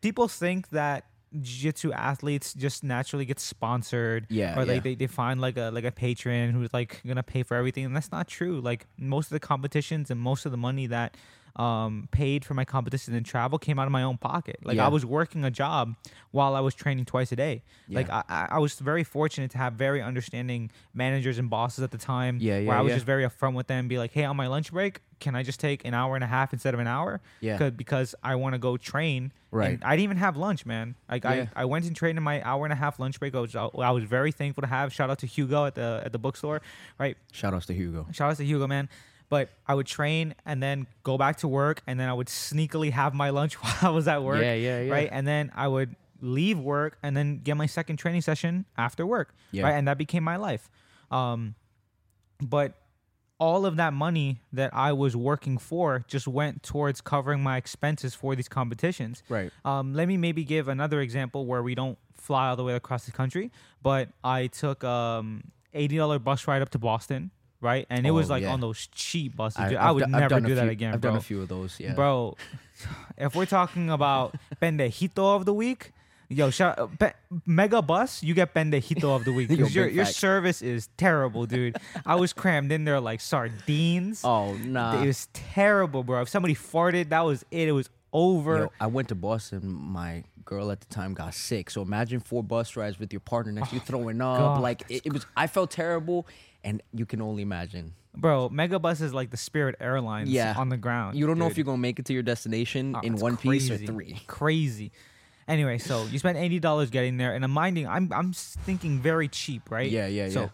People think that jiu-jitsu athletes just naturally get sponsored, Yeah, or like yeah. they, they find like a like a patron who's like gonna pay for everything, and that's not true. Like most of the competitions and most of the money that um paid for my competitions and travel came out of my own pocket. Like Yeah. I was working a job while I was training twice a day. Like Yeah. I, I I was very fortunate to have very understanding managers and bosses at the time. Yeah, yeah, where I was yeah. just very upfront with them, be like, hey, on my lunch break, can I just take an hour and a half instead of an hour? Yeah. because I want to go train. Right. And I didn't even have lunch, man. Like Yeah. I, I went and trained in my hour and a half lunch break. I was I was very thankful to have. Shout out to Hugo at the at the bookstore, right? Shout outs to Hugo. Shout outs to Hugo, man. But I would train and then go back to work, and then I would sneakily have my lunch while I was at work. Yeah, yeah, yeah. Right, and then I would leave work and then get my second training session after work. Yeah. Right, and that became my life. Um, but all of that money that I was working for just went towards covering my expenses for these competitions. Right. Um, let me maybe give another example where we don't fly all the way across the country, but I took um eighty dollar bus ride up to Boston, right? And it was Oh, like yeah. on those cheap buses. I. I would I've never do that few- again, I've bro. done a few of those. Yeah. Bro, if we're talking about pendejito of the week, yo, shout, uh, pe- mega bus, you get pendejito of the week. Yo, your your fact. service is terrible, dude. I was crammed in there like sardines. Oh nah. It was terrible, bro. If somebody farted, that was it. It was over. Yo, I went to Boston. My girl at the time got sick. So imagine four bus rides with your partner next to you throwing up. God, like it, it was. I felt terrible, and you can only imagine. Bro, Megabus is like the Spirit Airlines Yeah. on the ground. You don't know if you're gonna make it to your destination Oh, in one piece or three. Crazy. Anyway, so you spent eighty dollars getting there, and I'm minding. I'm I'm thinking very cheap, right? Yeah, yeah, so yeah.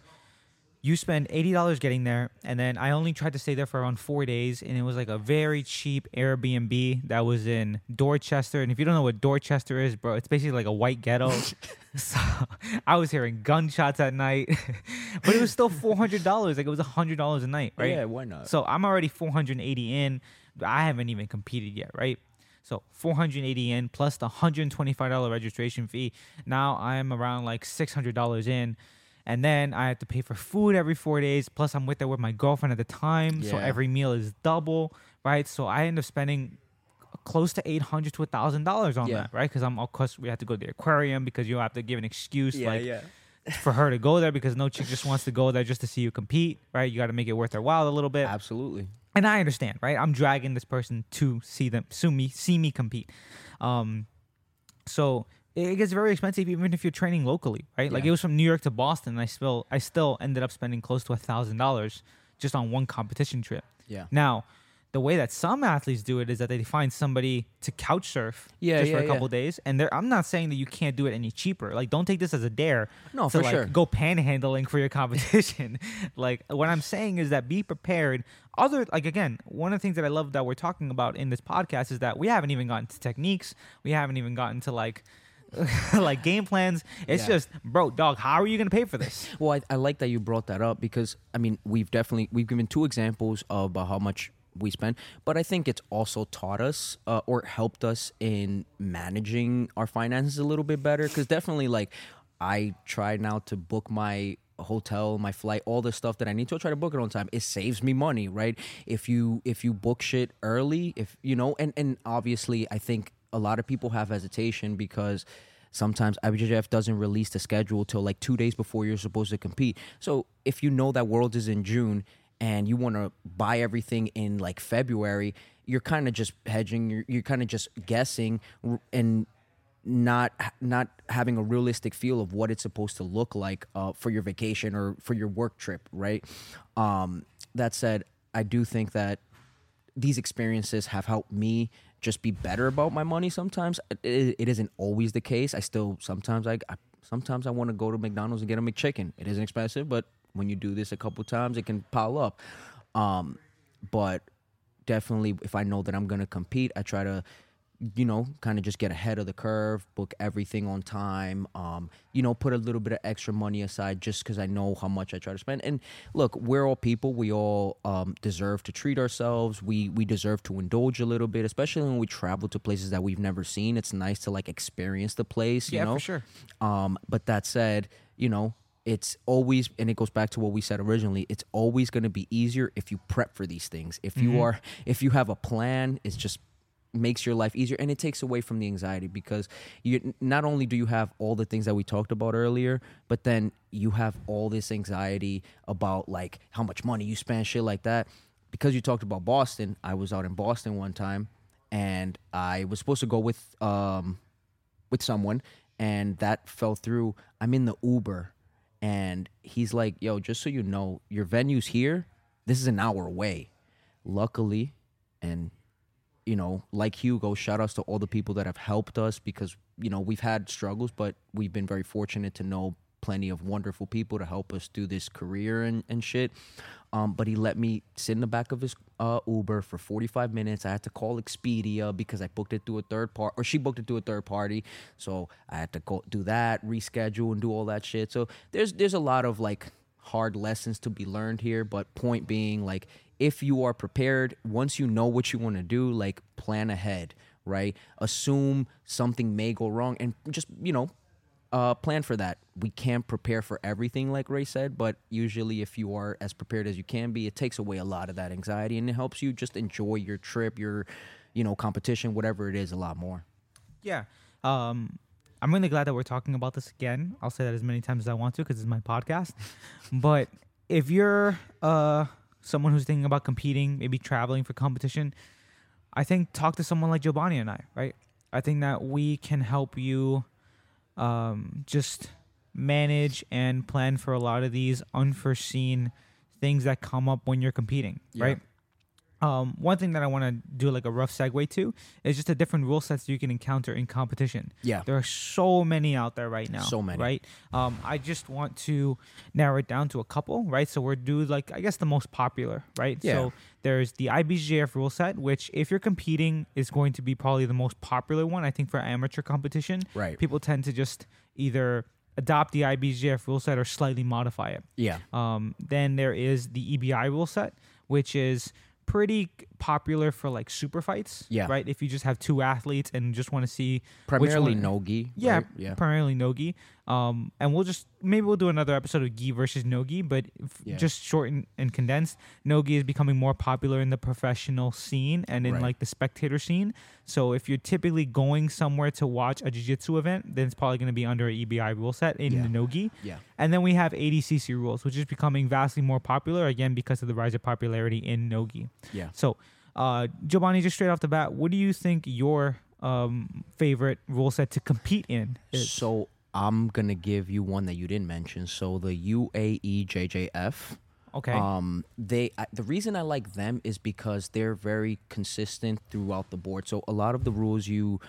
You spend eighty dollars getting there, and then I only tried to stay there for around four days, and it was like a very cheap Airbnb that was in Dorchester. And if you don't know what Dorchester is, bro, it's basically like a white ghetto. so I was hearing gunshots at night, but it was still four hundred dollars. Like it was hundred dollars a night, right? Yeah, why not? So I'm already 480 in. I haven't even competed yet, right? So 480 in plus the $125 registration fee. Now I'm around like $600 in. And then I have to pay for food every four days. Plus, I'm with there with my girlfriend at the time. So Yeah. every meal is double, right? So I end up spending close to 800 to $1,000 on Yeah. that, right? Because I'm, of course, we have to go to the aquarium because you have to give an excuse. yeah, like, yeah. for her to go there because no chick just wants to go there just to see you compete, right? You got to make it worth their while a little bit. Absolutely. And I understand, right? I'm dragging this person to see them, see me, see me compete. Um, so it gets very expensive even if you're training locally, right? Like it was from New York to Boston, and I still, I still ended up spending close to a thousand dollars just on one competition trip. Yeah. Now, the way that some athletes do it is that they find somebody to couch surf Yeah, just yeah, for a yeah. couple days. And they're, I'm not saying that you can't do it any cheaper. Like, don't take this as a dare. No, to for like sure. go panhandling for your competition. like, what I'm saying is that be prepared. Other, like, again, one of the things that I love that we're talking about in this podcast is that we haven't even gotten to techniques. We haven't even gotten to like, like game plans. It's Yeah. just, bro, dog, how are you gonna pay for this? Well, I, I like that you brought that up because I mean we've definitely we've given two examples of uh, how much we spend, but I think it's also taught us uh, or helped us in managing our finances a little bit better. Because definitely, like I try now to book my hotel, my flight, all the stuff that I need to try to book it on time. It saves me money, right? If you if you book shit early, if you know, and and obviously I think a lot of people have hesitation because Sometimes IBJJF doesn't release the schedule till like two days before you're supposed to compete. So if you know that Worlds is in June and you want to buy everything in like February, you're kind of just hedging. You're, you're kind of just guessing and not not having a realistic feel of what it's supposed to look like uh, for your vacation or for your work trip, right? Um, that said, I do think that these experiences have helped me just be better about my money. Sometimes it, it isn't always the case. I still sometimes I, I sometimes I want to go to McDonald's and get a McChicken. It isn't expensive, but when you do this a couple times, it can pile up. Um, but definitely, if I know that I'm gonna compete, I try to you know, kind of just get ahead of the curve, book everything on time, um, you know, put a little bit of extra money aside just because I know how much I try to spend. And look, we're all people. We all um, deserve to treat ourselves. We we deserve to indulge a little bit, especially when we travel to places that we've never seen. It's nice to like experience the place. You Yeah, know? for sure. Um, but that said, you know, it's always, and it goes back to what we said originally. It's always going to be easier if you prep for these things. If you are, if you have a plan, it's just makes your life easier and it takes away from the anxiety because you not only do you have all the things that we talked about earlier but then you have all this anxiety about like how much money you spend shit like that because you talked about Boston I was out in Boston one time and I was supposed to go with um with someone and that fell through I'm in the Uber and he's like yo just so you know your venue's here. This is an hour away. Luckily and you know, like Hugo, shout outs to all the people that have helped us because, you know, we've had struggles, but we've been very fortunate to know plenty of wonderful people to help us do this career and, and shit. Um, but he let me sit in the back of his uh, Uber for 45 minutes. I had to call Expedia because I booked it through a third party, or she booked it through a third party. So I had to go do that, reschedule, and do all that shit. So there's there's a lot of like hard lessons to be learned here. But point being, like, if you are prepared, once you know what you want to do, like, plan ahead, right? Assume something may go wrong and just, you know, uh, plan for that. We can't prepare for everything, like Ray said, but usually, if you are as prepared as you can be, it takes away a lot of that anxiety and it helps you just enjoy your trip, your, you know, competition, whatever it is, a lot more. Yeah. Um, I'm really glad that we're talking about this again. I'll say that as many times as I want to because it's my podcast. but if you're uh, someone who's thinking about competing, maybe traveling for competition, I think talk to someone like Jobany and I, right? I think that we can help you um, just manage and plan for a lot of these unforeseen things that come up when you're competing, Yeah. right? Um, one thing that I want to do like a rough segue to is just the different rule sets you can encounter in competition. Yeah. There are so many out there right now. So many. Right. Um, I just want to narrow it down to a couple. Right. So we're do like I guess the most popular. Right. Yeah. So there's the IBJJF rule set, which if you're competing is going to be probably the most popular one. I think for amateur competition. Right. People tend to just either adopt the IBJJF rule set or slightly modify it. Yeah. Um, then there is the EBI rule set, which is pretty popular for like super fights. Yeah. Right. If you just have two athletes and just want to see Primarily Nogi. yeah, right? Yeah. primarily nogi. Um, and we'll just maybe we'll do another episode of gi versus nogi, but f- Yeah. just short and, and condensed. Nogi is becoming more popular in the professional scene and in Right. like the spectator scene. So if you're typically going somewhere to watch a jiu-jitsu event, then it's probably going to be under an EBI rule set in Yeah. the nogi. Yeah. And then we have ADCC rules, which is becoming vastly more popular again because of the rise of popularity in nogi. Yeah. So, uh, Jobany, just straight off the bat, what do you think your um, favorite rule set to compete in is? So I'm gonna give you one that you didn't mention. So the UAE JJF. Okay. Um, they I, the reason I like them is because they're very consistent throughout the board. So a lot of the rules you,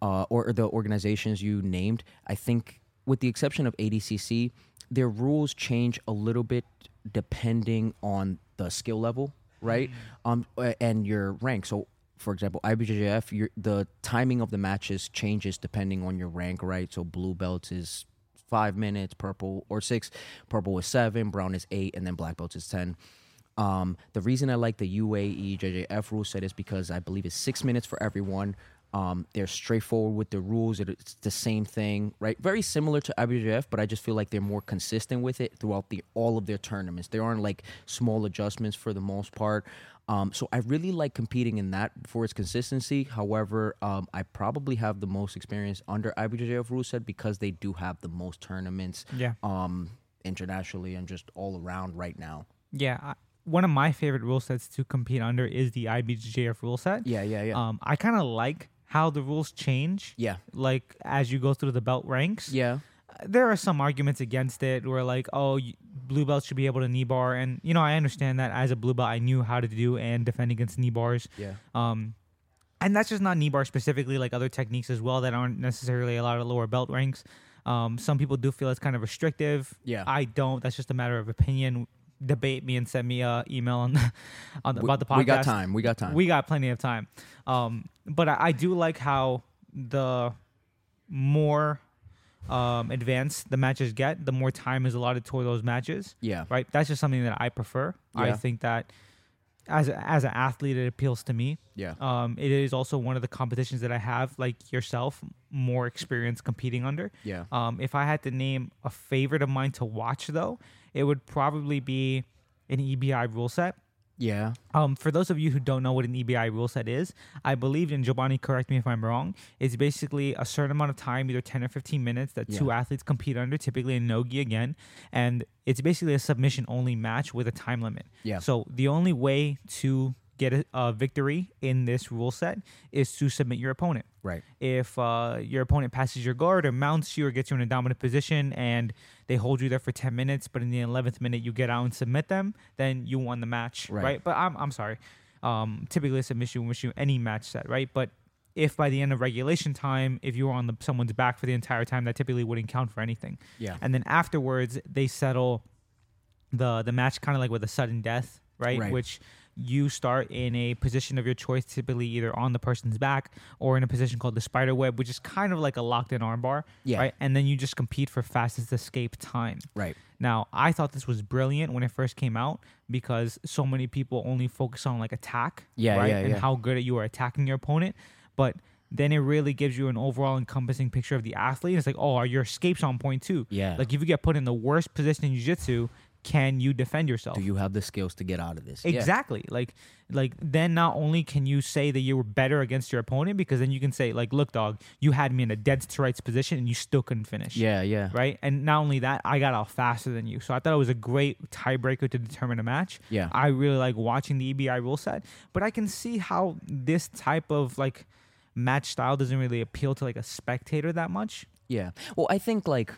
uh, or, or the organizations you named, I think, with the exception of ADCC, their rules change a little bit depending on the skill level, right? Um, uh, and your rank. So. For example, IBJJF, your, the timing of the matches changes depending on your rank, right? So blue belts is five minutes, purple or six, purple is seven, brown is eight, and then black belts is ten. Um, the reason I like the UAE JJF rule set is because I believe it's six minutes for everyone. Um, they're straightforward with the rules. It's the same thing, right? Very similar to IBJJF, but I just feel like they're more consistent with it throughout the all of their tournaments. There aren't like small adjustments for the most part. Um, so I really like competing in that for its consistency. However, um, I probably have the most experience under IBJJF rule set because they do have the most tournaments Yeah. um, internationally and just all around right now. Yeah. I, one of my favorite rule sets to compete under is the IBJJF rule set. Yeah, yeah, yeah. Um, I kind of like how the rules change. yeah, Like as you go through the belt ranks. yeah, there are some arguments against it where like oh blue belts should be able to knee bar and you know i understand that as a blue belt i knew how to do and defend against knee bars yeah. um and that's just not knee bar specifically like other techniques as well that aren't necessarily a lot of lower belt ranks um some people do feel it's kind of restrictive Yeah. i don't that's just a matter of opinion debate me and send me a email on, the, on the, We- about the podcast We got time. We got time. we got plenty of time. Um, but I, I do like how the more um, advanced the matches get, the more time is allotted toward those matches. yeah, Right? That's just something that I prefer. I think that as a, as an athlete, it appeals to me. yeah, Um, it is also one of the competitions that I have, like yourself, more experience competing under. yeah. Um, if I had to name a favorite of mine to watch, though, it would probably be an EBI rule set. Yeah. Um, for those of you who don't know what an EBI rule set is, I believe, and Jobany, correct me if I'm wrong, it's basically a certain amount of time, either 10 or 15 minutes, that two athletes compete under, typically in Nogi again. And it's basically a submission only match with a time limit. Yeah. So the only way to get a, a victory in this rule set is to submit your opponent. Right. If uh, your opponent passes your guard or mounts you or gets you in a dominant position and they hold you there for 10 minutes, but in the 11th minute you get out and submit them, then you won the match, right? Right. But I'm, I'm sorry. Um, typically, a submission will issue any match set, right? But if by the end of regulation time, if you were on the, someone's back for the entire time, that typically wouldn't count for anything. Yeah. And then afterwards, they settle the the match kind of like with a sudden death, right? Right. Which you start in a position of your choice, typically either on the person's back or in a position called the spider web, which is kind of like a locked in armbar, Yeah. right? And then you just compete for fastest escape time. Right. Now, I thought this was brilliant when it first came out because so many people only focus on like attack, Yeah, right, yeah, and yeah. how good you are attacking your opponent, but then it really gives you an overall encompassing picture of the athlete. It's like, oh, are your escapes on point too? Yeah. Like if you get put in the worst position in jiu-jitsu, can you defend yourself? Do you have the skills to get out of this? Yeah. Exactly. Like like then not only can you say that you were better against your opponent because then you can say like, look, dog, you had me in a dead to rights position and you still couldn't finish. Yeah. Yeah. Right. And not only that, I got out faster than you. So I thought it was a great tiebreaker to determine a match. Yeah. I really like watching the EBI rule set, but I can see how this type of like match style doesn't really appeal to like a spectator that much. Yeah. Well, I think like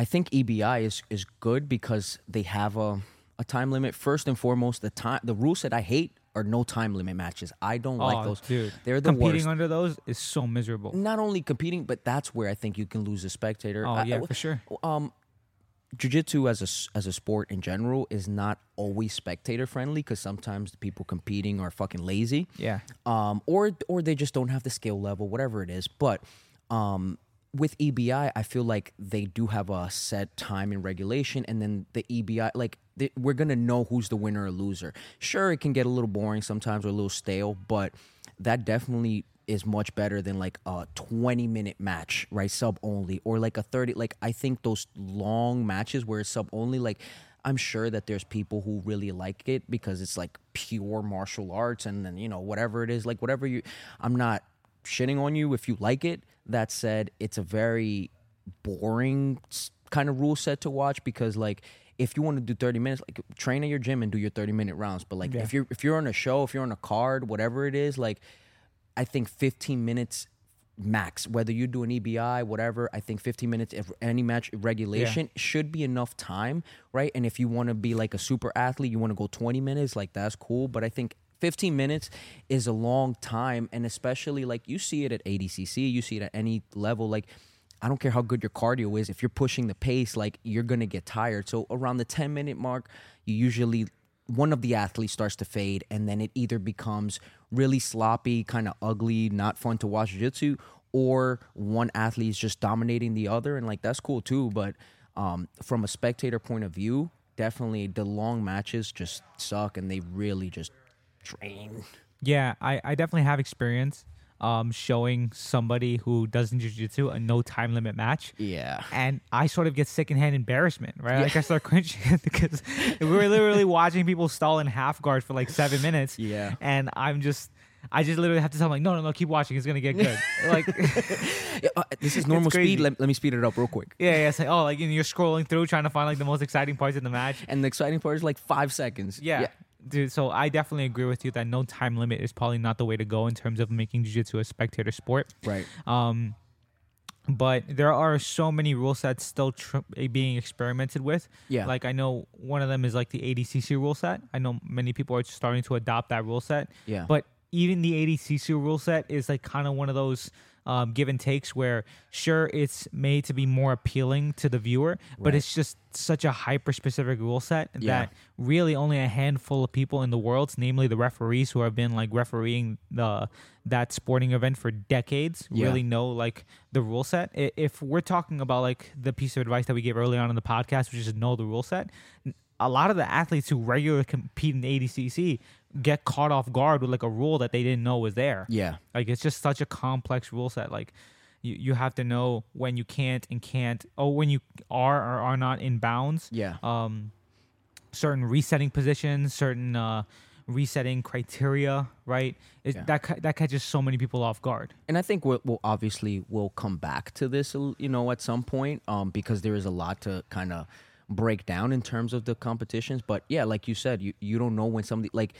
I think EBI is is good because they have a a time limit. First and foremost, the time the rules that I hate are no time limit matches. I don't like Oh, those. dude. They're the Competing worst. under those is so miserable. Not only competing, but that's where I think you can lose a spectator. Oh I- yeah, I- for sure. um jiu-jitsu as a as a sport in general is not always spectator friendly because sometimes the people competing are fucking lazy Yeah. um or or they just don't have the skill level whatever it is but um with EBI I feel like they do have a set time and regulation and then the EBI like they, we're to know who's the winner or loser sure it can get a little boring sometimes or a little stale but that definitely is much better than like a 20 minute match, right? Sub only or like a 30 like I think those long matches where it's sub only like I'm sure that there's people who really like it because it's like pure martial arts and then you know whatever it is like whatever you I'm not shitting on you if you like it. That said, it's a very boring kind of rule set to watch because like if you want to do 30 minutes like train at your gym and do your 30 minute rounds but like Yeah. if you're if you're on a show if you're on a card whatever it is like I think 15 minutes max. Whether you do an EBI, whatever, I think 15 minutes if any match regulation should be enough time, right? And if you want to be like a super athlete, you want to go 20 minutes, like that's cool. But I think 15 minutes is a long time, and especially like you see it at ADCC, you see it at any level, like. I don't care how good your cardio is. If you're pushing the pace, like you're gonna get tired. So around the 10 minute mark, you usually one of the athletes starts to fade and then it either becomes really sloppy kind of ugly not fun to watch jiu-jitsu or one athlete is just dominating the other and like that's cool too but um, from a spectator point of view definitely the long matches just suck and they really just drain Yeah, I, I definitely have experience um, showing somebody who does jiu-jitsu a no time limit match. Yeah. And I sort of get secondhand embarrassment, right? Like I start cringing because we're literally watching people stall in half guard for like seven minutes. Yeah. And I'm just, I just literally have to tell them like, no, no, no, keep watching. It's gonna get good. like, uh, this is normal speed. Let, let me speed it up real quick. yeah, yeah. It's like, oh, like you're scrolling through trying to find like the most exciting parts in the match. And the exciting part is like five seconds. Yeah. Dude, so I definitely agree with you that no time limit is probably not the way to go in terms of making jiu-jitsu a spectator sport. Right. Um, but there are so many rule sets still tr- being experimented with. Yeah. Like I know one of them is like the ADCC rule set. I know many people are starting to adopt that rule set. Yeah. But even the ADCC rule set is like kind of one of those um, give and takes where sure it's made to be more appealing to the viewer, but it's just such a hyper specific rule set Yeah. that really only a handful of people in the world, namely the referees who have been like refereeing the that sporting event for decades, Yeah. really know like the rule set. If we're talking about like the piece of advice that we gave early on in the podcast, which is know the rule set, a lot of the athletes who regularly compete in ADCC get caught off guard with like a rule that they didn't know was there. Yeah. Like it's just such a complex rule set. Like you, you have to know when you can't and can't. Oh, when you are or are not in bounds. Yeah. Um, certain resetting positions, certain uh, resetting criteria. Right. It, Yeah. That that catches so many people off guard. and I think we'll, we'll obviously we'll come back to this, you know, at some point, um, because there is a lot to kind of break down in terms of the competitions. But yeah, like you said, you you don't know when somebody like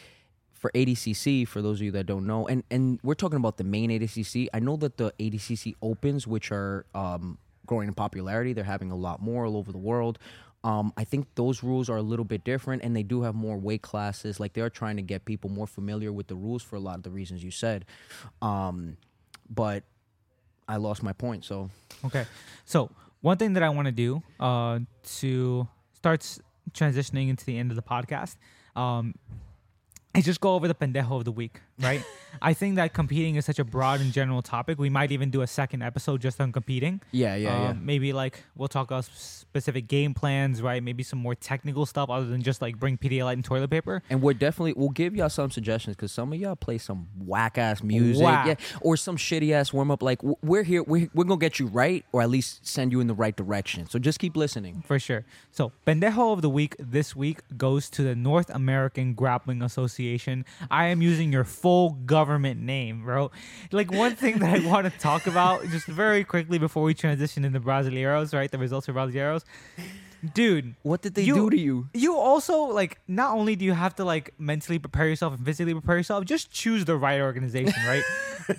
for ADCC, for those of you that don't know, and and we're talking about the main ADCC. I know that the ADCC Opens, which are um, growing in popularity, they're having a lot more all over the world. Um, I think those rules are a little bit different, and they do have more weight classes. Like they are trying to get people more familiar with the rules for a lot of the reasons you said. Um, but I lost my point. So Okay. So one thing that I want to do uh, to start transitioning into the end of the podcast is just go over the pendejo of the week, right? I think that competing is such a broad and general topic. We might even do a second episode just on competing. yeah, yeah, Um, Maybe like we'll talk about specific game plans, right? Maybe some more technical stuff other than just like bring Pedialyte and toilet paper. And we're definitely we'll give y'all some suggestions because some of y'all play some whack ass music, Whack. yeah, or some shitty ass warm up. Like we're here, we're, we're gonna get you right, or at least send you in the right direction. So just keep listening. For sure. So, pendejo of the week this week goes to the North American Grappling Association. I am using your full government name, bro. Like one thing that I want to talk about just very quickly before we transition into Brasileiros, right? The results for Brasileiros. Dude, What did they You- do to you? you also like not only do you have to like mentally prepare yourself and physically prepare yourself, just choose the right organization, right?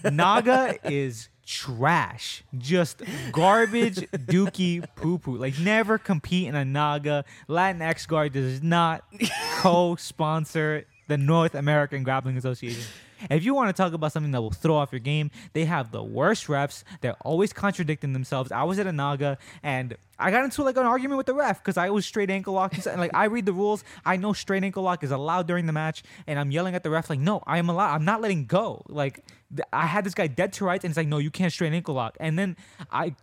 Naga is trash, just garbage, dookie, poo poo. Like never compete in a Naga. Latin X Guard does not co-sponsor the North American Grappling Association. If you want to talk about something that will throw off your game, they have the worst refs. They're always contradicting themselves. I was at a Naga and I got into like an argument with the ref because I was straight ankle lock. And like I read the rules, I know straight ankle lock is allowed during the match, and I'm yelling at the ref like, "No, I am allowed. I'm not letting go." Like I had this guy dead to rights, and it's like, "No, you can't straight ankle lock." And then I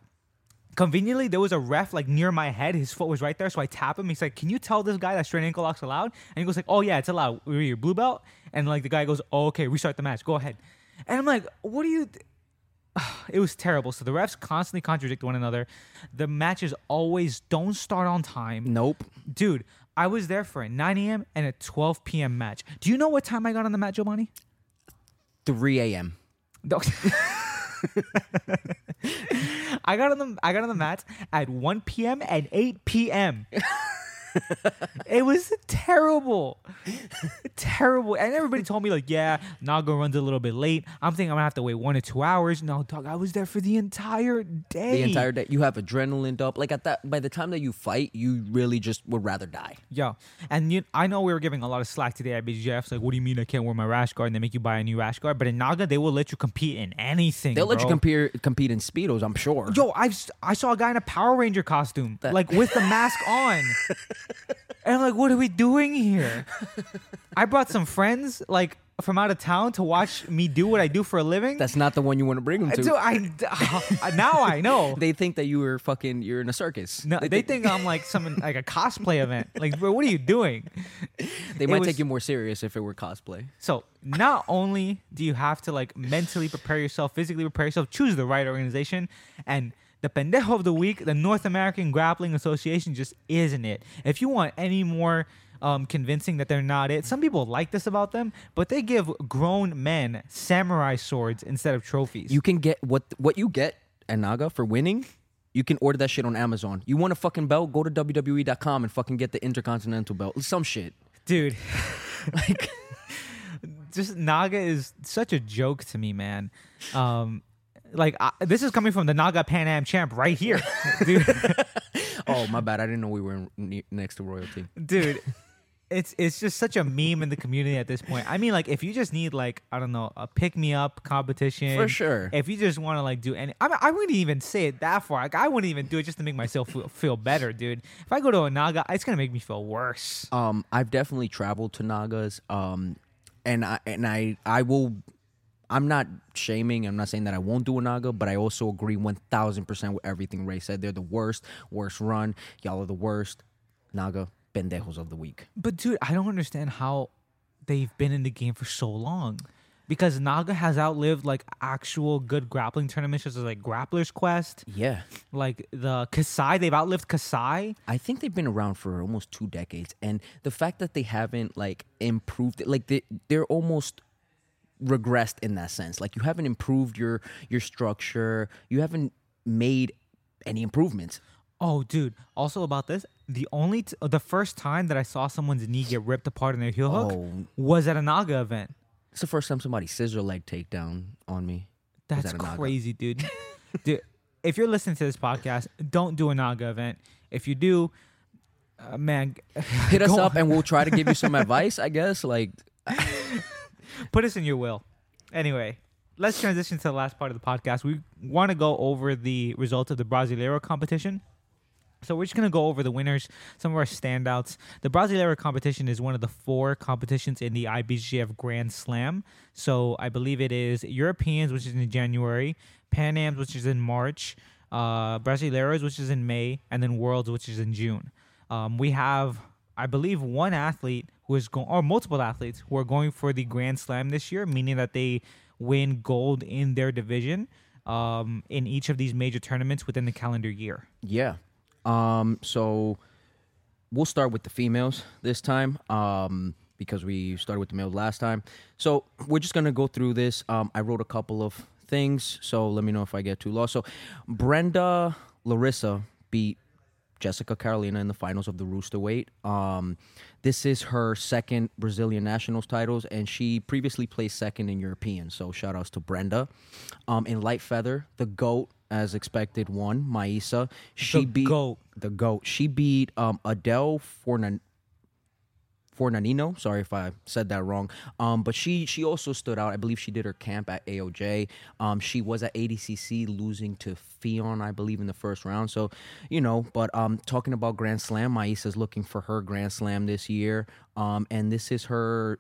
conveniently there was a ref like near my head. His foot was right there so i tap him. He's like can you tell this guy that straight ankle lock's allowed? And he goes like oh yeah it's allowed. We're your blue belt. And like the guy goes oh okay restart the match. Go ahead. And i'm like what do you it was terrible. So the refs constantly contradict one another. The matches always don't start on time. Nope. dude i was there for a 9 a.m and a 12 p.m match. Do you know what time i got on the mat Jobany? 3 a.m. I got on the I got on the mats at 1 p.m. and 8 p.m. it was terrible, terrible. And everybody told me like, yeah, Naga runs a little bit late. I'm thinking I'm gonna have to wait one or two hours. No, dog, I was there for the entire day. The entire day, you have adrenaline up. Like at that, by the time that you fight, you really just would rather die. Yo, and you, I know we were giving a lot of slack today at BGFs. Like, what do you mean I can't wear my rash guard? And they make you buy a new rash guard. But in Naga, they will let you compete in anything. They'll let you bro. compare compete in speedos. I'm sure. Yo, I I saw a guy in a Power Ranger costume, like with the mask on, and I'm like, what are we doing here? I brought some friends. Like, from out of town to watch me do what I do for a living. That's not the one you want to bring them to. Dude, I uh, now I know. they think that you were fucking. You're in a circus. No, they, think I'm like some like a cosplay event. Like, bro, what are you doing? They might was- take you more serious if it were cosplay. So not only do you have to like mentally prepare yourself, physically prepare yourself, choose the right organization, and the pendejo of the week, the North American Grappling Association, just isn't it. If you want any more um, convincing that they're not it, some people like this about them, but they give grown men samurai swords instead of trophies. You can get what what you get at Naga for winning. You can order that shit on Amazon. You want a fucking belt? Go to WWE.com and fucking get the Intercontinental belt. Some shit. dude. like, just Naga is such a joke to me, man. Um, like I, this is coming from the Naga Pan Am champ right here, dude. Oh my bad. I didn't know we were ne- next to royalty. dude. It's it's just such a meme in the community at this point. I mean, like if you just need like I don't know a pick me up competition For sure. If you just want to like do any, I mean, I wouldn't even say it that far. Like I wouldn't even do it just to make myself feel, feel better, dude. If I go to a Naga, it's gonna make me feel worse. Um, I've definitely traveled to Nagas. Um, and I and I I will. I'm not shaming. I'm not saying that I won't do a Naga, but I also agree 1,000 percent with everything Ray said. They're the worst, worst run. Y'all are the worst. Naga pendejos of the week. But dude, I don't understand how they've been in the game for so long. Because Naga has outlived like actual good grappling tournaments, such as like Grappler's Quest, Yeah. like the Kasai. They've outlived Kasai. I think they've been around for almost two decades, and the fact that they haven't like improved, like they they're almost regressed in that sense. Like you haven't improved your your structure, you haven't made any improvements. Oh, dude. Also about this, the only t- the first time that I saw someone's knee get ripped apart in their heel hook Oh. was at a Naga event. It's the first time somebody scissor leg takedown on me. That's at a Naga. crazy, dude. dude, if you're listening to this podcast, don't do a Naga event. If you do, uh, man, Hit us up and we'll try to give you some advice. I guess like put us in your will. Anyway, let's transition to the last part of the podcast. We want to go over the results of the Brasileiro competition. So we're just gonna go over the winners, some of our standouts. The Brasileiro competition is one of the four competitions in the IBJJF Grand Slam. So I believe it is Europeans, which is in January, Pan Am's, which is in March, uh, Brasileiros, which is in May, and then Worlds, which is in June. Um, we have, I believe, one athlete who is going, or multiple athletes who are going for the Grand Slam this year, meaning that they win gold in their division um, in each of these major tournaments within the calendar year. Yeah. Um, so we'll start with the females this time. Um, because we started with the males last time. So we're just gonna go through this. Um, I wrote a couple of things, so let me know if I get too lost. So Brenda Larissa beat Jessica Carolina in the finals of the Rooster Weight. Um, this is her second Brazilian Nationals titles, and she previously placed second in European. So shout outs to Brenda. Um, in light feather, the goat, as expected, won. Mayssa. She The beat GOAT. the goat. She beat um, Adele Fornan. Fornarino, sorry if I said that wrong. Um, but she she also stood out. I believe she did her camp at AOJ. Um, she was at ADCC losing to Ffion, I believe, in the first round. So, you know, but um, talking about Grand Slam, Mayssa's looking for her Grand Slam this year. Um, and this is her,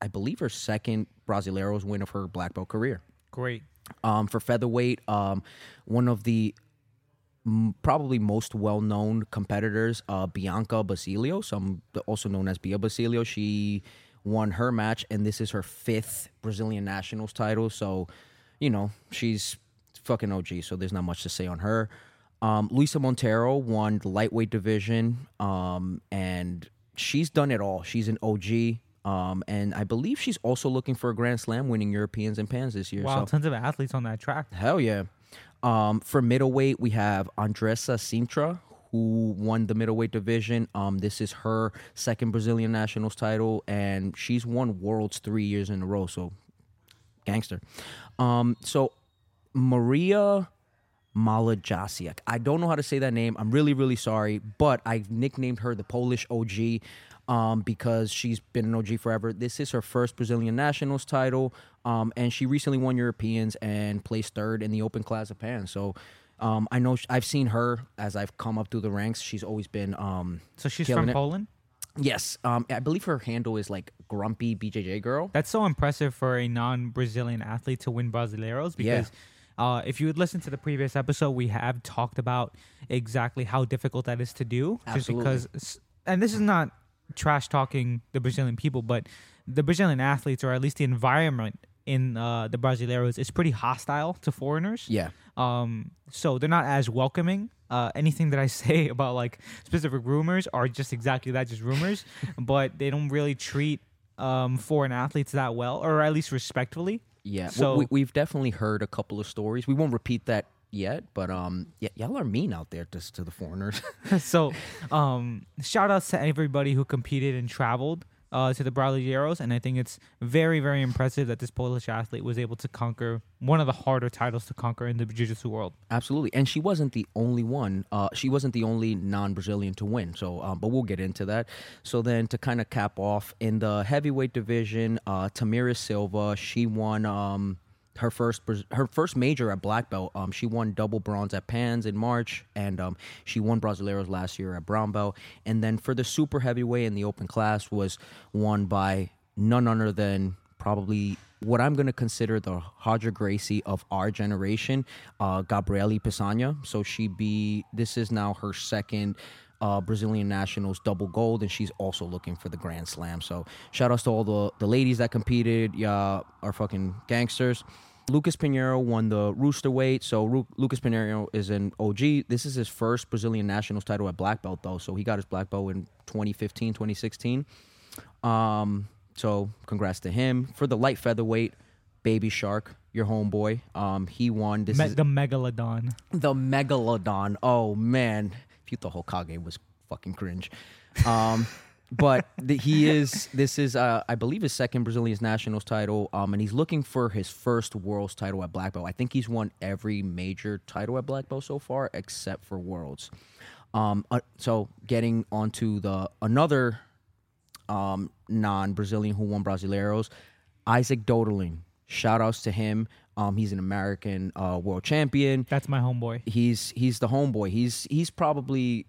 I believe, her second Brasileiros win of her black belt career. Great. Um, for featherweight, um, one of the m- probably most well-known competitors, uh, Bianca Basilio, some also known as Bia Basilio. She won her match, and this is her fifth Brazilian Nationals title. So, you know, she's fucking OG. So there's not much to say on her. Um, Luiza Monteiro won the lightweight division, um, and she's done it all. She's an OG. Um, and I believe she's also looking for a Grand Slam, winning Europeans and Pans this year. Wow, So tons of athletes on that track. Hell yeah. Um, for middleweight, we have Andressa Cintra, who won the middleweight division. Um, this is her second Brazilian Nationals title, and she's won Worlds three years in a row. So, gangster. Um, so Maria Malyjasiak. I don't know how to say that name. I'm really, really sorry, but I've nicknamed her the Polish OG um, because she's been an OG forever. This is her first Brazilian Nationals title, um, and she recently won Europeans and placed third in the Open Class of Pan. So um, I know sh- I've seen her as I've come up through the ranks. She's always been um, So she's from it. Poland. Yes, um, I believe her handle is like grumpy BJJ girl. That's so impressive for a non-Brazilian athlete to win Brasileiros Yeah. because uh, if you would listen to the previous episode, we have talked about exactly how difficult that is to do. Just Absolutely. because, and this is not trash talking the Brazilian people, but the Brazilian athletes, or at least the environment in uh, the Brasileiros, is pretty hostile to foreigners. Yeah, Um, so they're not as welcoming. Uh, anything that I say about like specific rumors are just exactly that, just rumors. but they don't really treat um, foreign athletes that well, or at least respectfully. yeah. So- So we, we've definitely heard a couple of stories. We won't repeat that yet, but um, yeah, y'all are mean out there to, to the foreigners. so, um, shout outs to everybody who competed and traveled uh, to the Brasileiros, and I think it's very, very impressive that this Polish athlete was able to conquer one of the harder titles to conquer in the jiu-jitsu world. Absolutely, and she wasn't the only one. Uh, she wasn't the only non-Brazilian to win. So, um, but we'll get into that. So then, to kind of cap off in the heavyweight division, uh, Tamiris Silva, she won um, her first her first major at black belt. Um, she won double bronze at Pans in March, and um, she won Brasileiros last year at brown belt. And then for the super heavyweight in the open class was won by none other than probably what I'm going to consider the Roger Gracie of our generation, uh, Gabrieli Pessanha. So she be this is now her second uh, Brazilian nationals double gold, and she's also looking for the Grand Slam. So shout outs to all the the ladies that competed. Yeah, are fucking gangsters. Lucas Pinheiro won the rooster weight. So Ru- Lucas Pinheiro is an OG. This is his first Brazilian nationals title at black belt though. So he got his black belt in 2015, 2016. Um, so congrats to him for the light featherweight. Baby Shark, your homeboy. Um, he won. This Me- is the megalodon. the megalodon. Oh man, you thought Hokage was fucking cringe. Um, but the, he is. This is, uh, I believe, his second Brazilian nationals title. Um, and he's looking for his first world's title at black belt. I think he's won every major title at black belt so far, except for worlds. Um, uh, so getting onto the another um, non-Brazilian who won Brasileiros, Isaac Doederlein. Shout outs to him. Um, he's an American uh, world champion That's my homeboy he's he's the homeboy. He's he's probably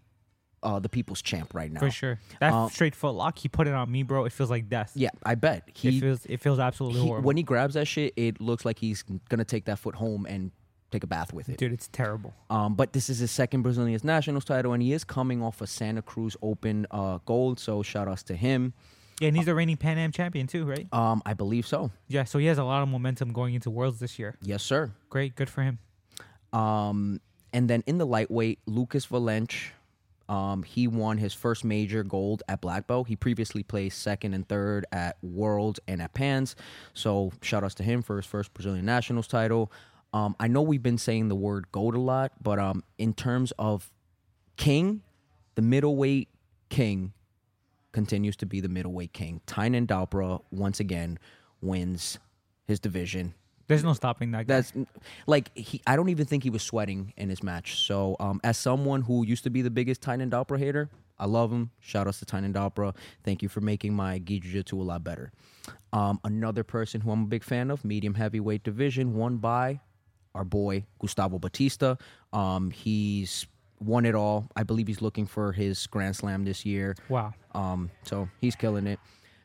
uh, the people's champ right now. for sure. That Um, straight foot lock, he put it on me, bro. It feels like death. Yeah, I bet it he, feels it feels absolutely he- horrible, when he grabs that shit, it looks like he's gonna take that foot home and take a bath with it. dude. It's terrible. Um, but this is his second Brazilian nationals title, and he is coming off a Santa Cruz Open uh, gold. So shout outs to him. Yeah, and he's the reigning Pan Am champion too, right? Um, I believe so. Yeah, so he has a lot of momentum going into Worlds this year. Yes, sir. Great, good for him. Um, and then in the lightweight, Lucas Valente, um, he won his first major gold at black belt. He previously placed second and third at Worlds and at Pans. So shout outs to him for his first Brazilian nationals title. Um, I know we've been saying the word gold a lot, but um, in terms of king, the middleweight king continues to be the middleweight king. Tainan Dalpra once again wins his division There's no stopping that guy. that's like he. I don't even think he was sweating in his match. So, um, as someone who used to be the biggest Tainan Dalpra hater, I love him. Shout outs to Tainan Dalpra. Thank you for making my gi jiu-jitsu a lot better. Um, another person who I'm a big fan of, medium heavyweight division, won by our boy Gustavo Batista. Um, he's won it all. I believe he's looking for his Grand Slam this year. wow. Um, so he's killing it.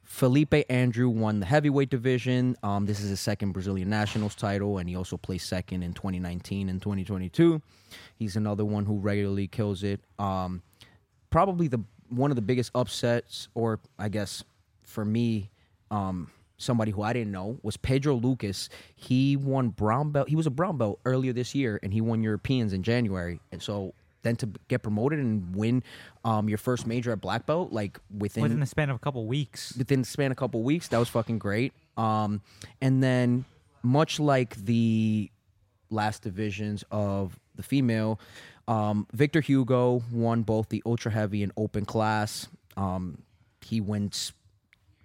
Felipe Andrew won the heavyweight division. Um, this is his second Brazilian nationals title, and he also placed second in 2019 and 2022. He's another one who regularly kills it. Um, probably the one of the biggest upsets, or I guess for me, um, somebody who I didn't know was Pedro Lucas. He won brown belt. He was a brown belt earlier this year, and he won Europeans in January. And so then to get promoted and win um, your first major at black belt, like within Within the span of a couple weeks. within the span of a couple weeks. That was fucking great. Um, and then much like the last divisions of the female, um, Victor Hugo won both the ultra heavy and open class. Um, he wins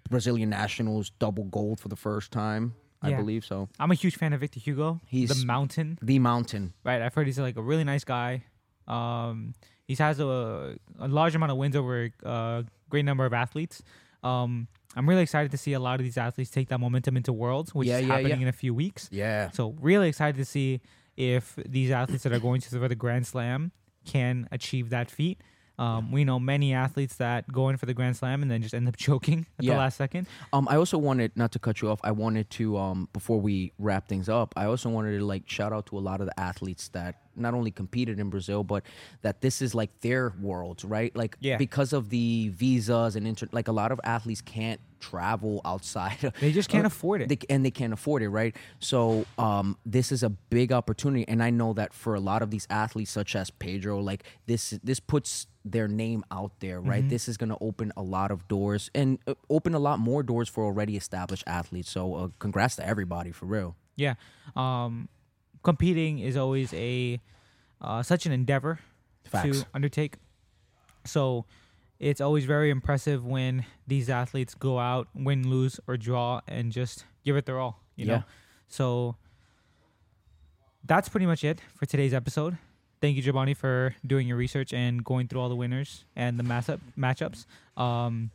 Brazilian nationals double gold for the first time, I Yeah. believe so. I'm a huge fan of Victor Hugo. He's- the mountain, The mountain. right? I've heard he's like a really nice guy. Um, he has a, a large amount of wins over a great number of athletes. Um, I'm really excited to see a lot of these athletes take that momentum into Worlds, which Yeah, is yeah, happening yeah. in a few weeks. Yeah. So really excited to see if these athletes that are going to the, the Grand Slam can achieve that feat. Um, we know many athletes that go in for the Grand Slam and then just end up choking at Yeah. the last second. Um, I also wanted not to cut you off. I wanted to um before we wrap things up. I also wanted to like shout out to a lot of the athletes that not only competed in Brazil, but that this is like their worlds, right? Like Yeah. because of the visas and inter, like a lot of athletes can't travel outside. They just can't Uh, afford it. They, and they can't afford it, right? So um, this is a big opportunity, and I know that for a lot of these athletes, such as Pedro, like this, this puts their name out there, right? Mm-hmm. This is going to open a lot of doors and uh, open a lot more doors for already established athletes. So uh, congrats to everybody for real. Yeah. Um, competing is always a uh, such an endeavor Facts. to undertake. So it's always very impressive when these athletes go out, win, lose, or draw, and just give it their all. You Yeah. know. So that's pretty much it for today's episode. Thank you, Jobany, for doing your research and going through all the winners and the matchup matchups. Um,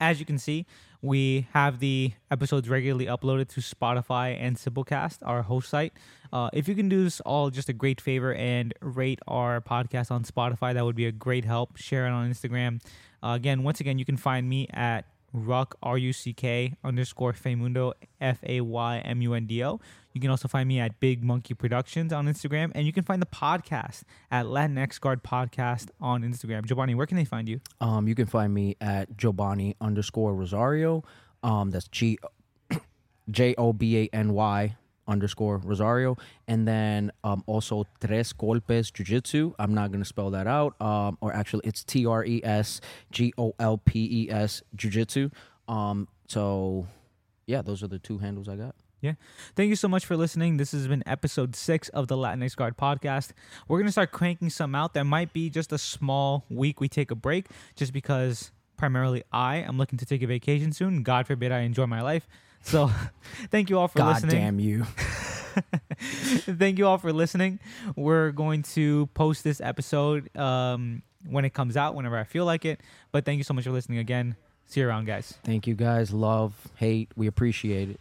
as you can see, we have the episodes regularly uploaded to Spotify and Simplecast, our host site. Uh, if you can do us all just a great favor and rate our podcast on Spotify, that would be a great help. Share it on Instagram. Uh, again, once again, you can find me at Ruck R U C K underscore Faymundo F A Y M U N D O. You can also find me at Big Monkey Productions on Instagram, and you can find the podcast at Latinx Guard Podcast on Instagram. Jobany, where can they find you? Um, you can find me at Jobany underscore Rosario. Um, that's G J O B A N Y underscore Rosario. And then um, also Tres Golpes Jiu Jitsu. I'm not going to spell that out. Um, or actually, it's T R E S G O L P E S Jiu Jitsu. Um, so, yeah, those are the two handles I got. Yeah. Thank you so much for listening. This has been episode six of the Latinx Guard podcast. We're going to start cranking some out. There might be just a small week we take a break just because primarily I am looking to take a vacation soon. God forbid I enjoy my life. So thank you all for God listening. damn you. Thank you all for listening. We're going to post this episode um, when it comes out, whenever I feel like it. But thank you so much for listening again. See you around, guys. Thank you guys. Love, hate. We appreciate it.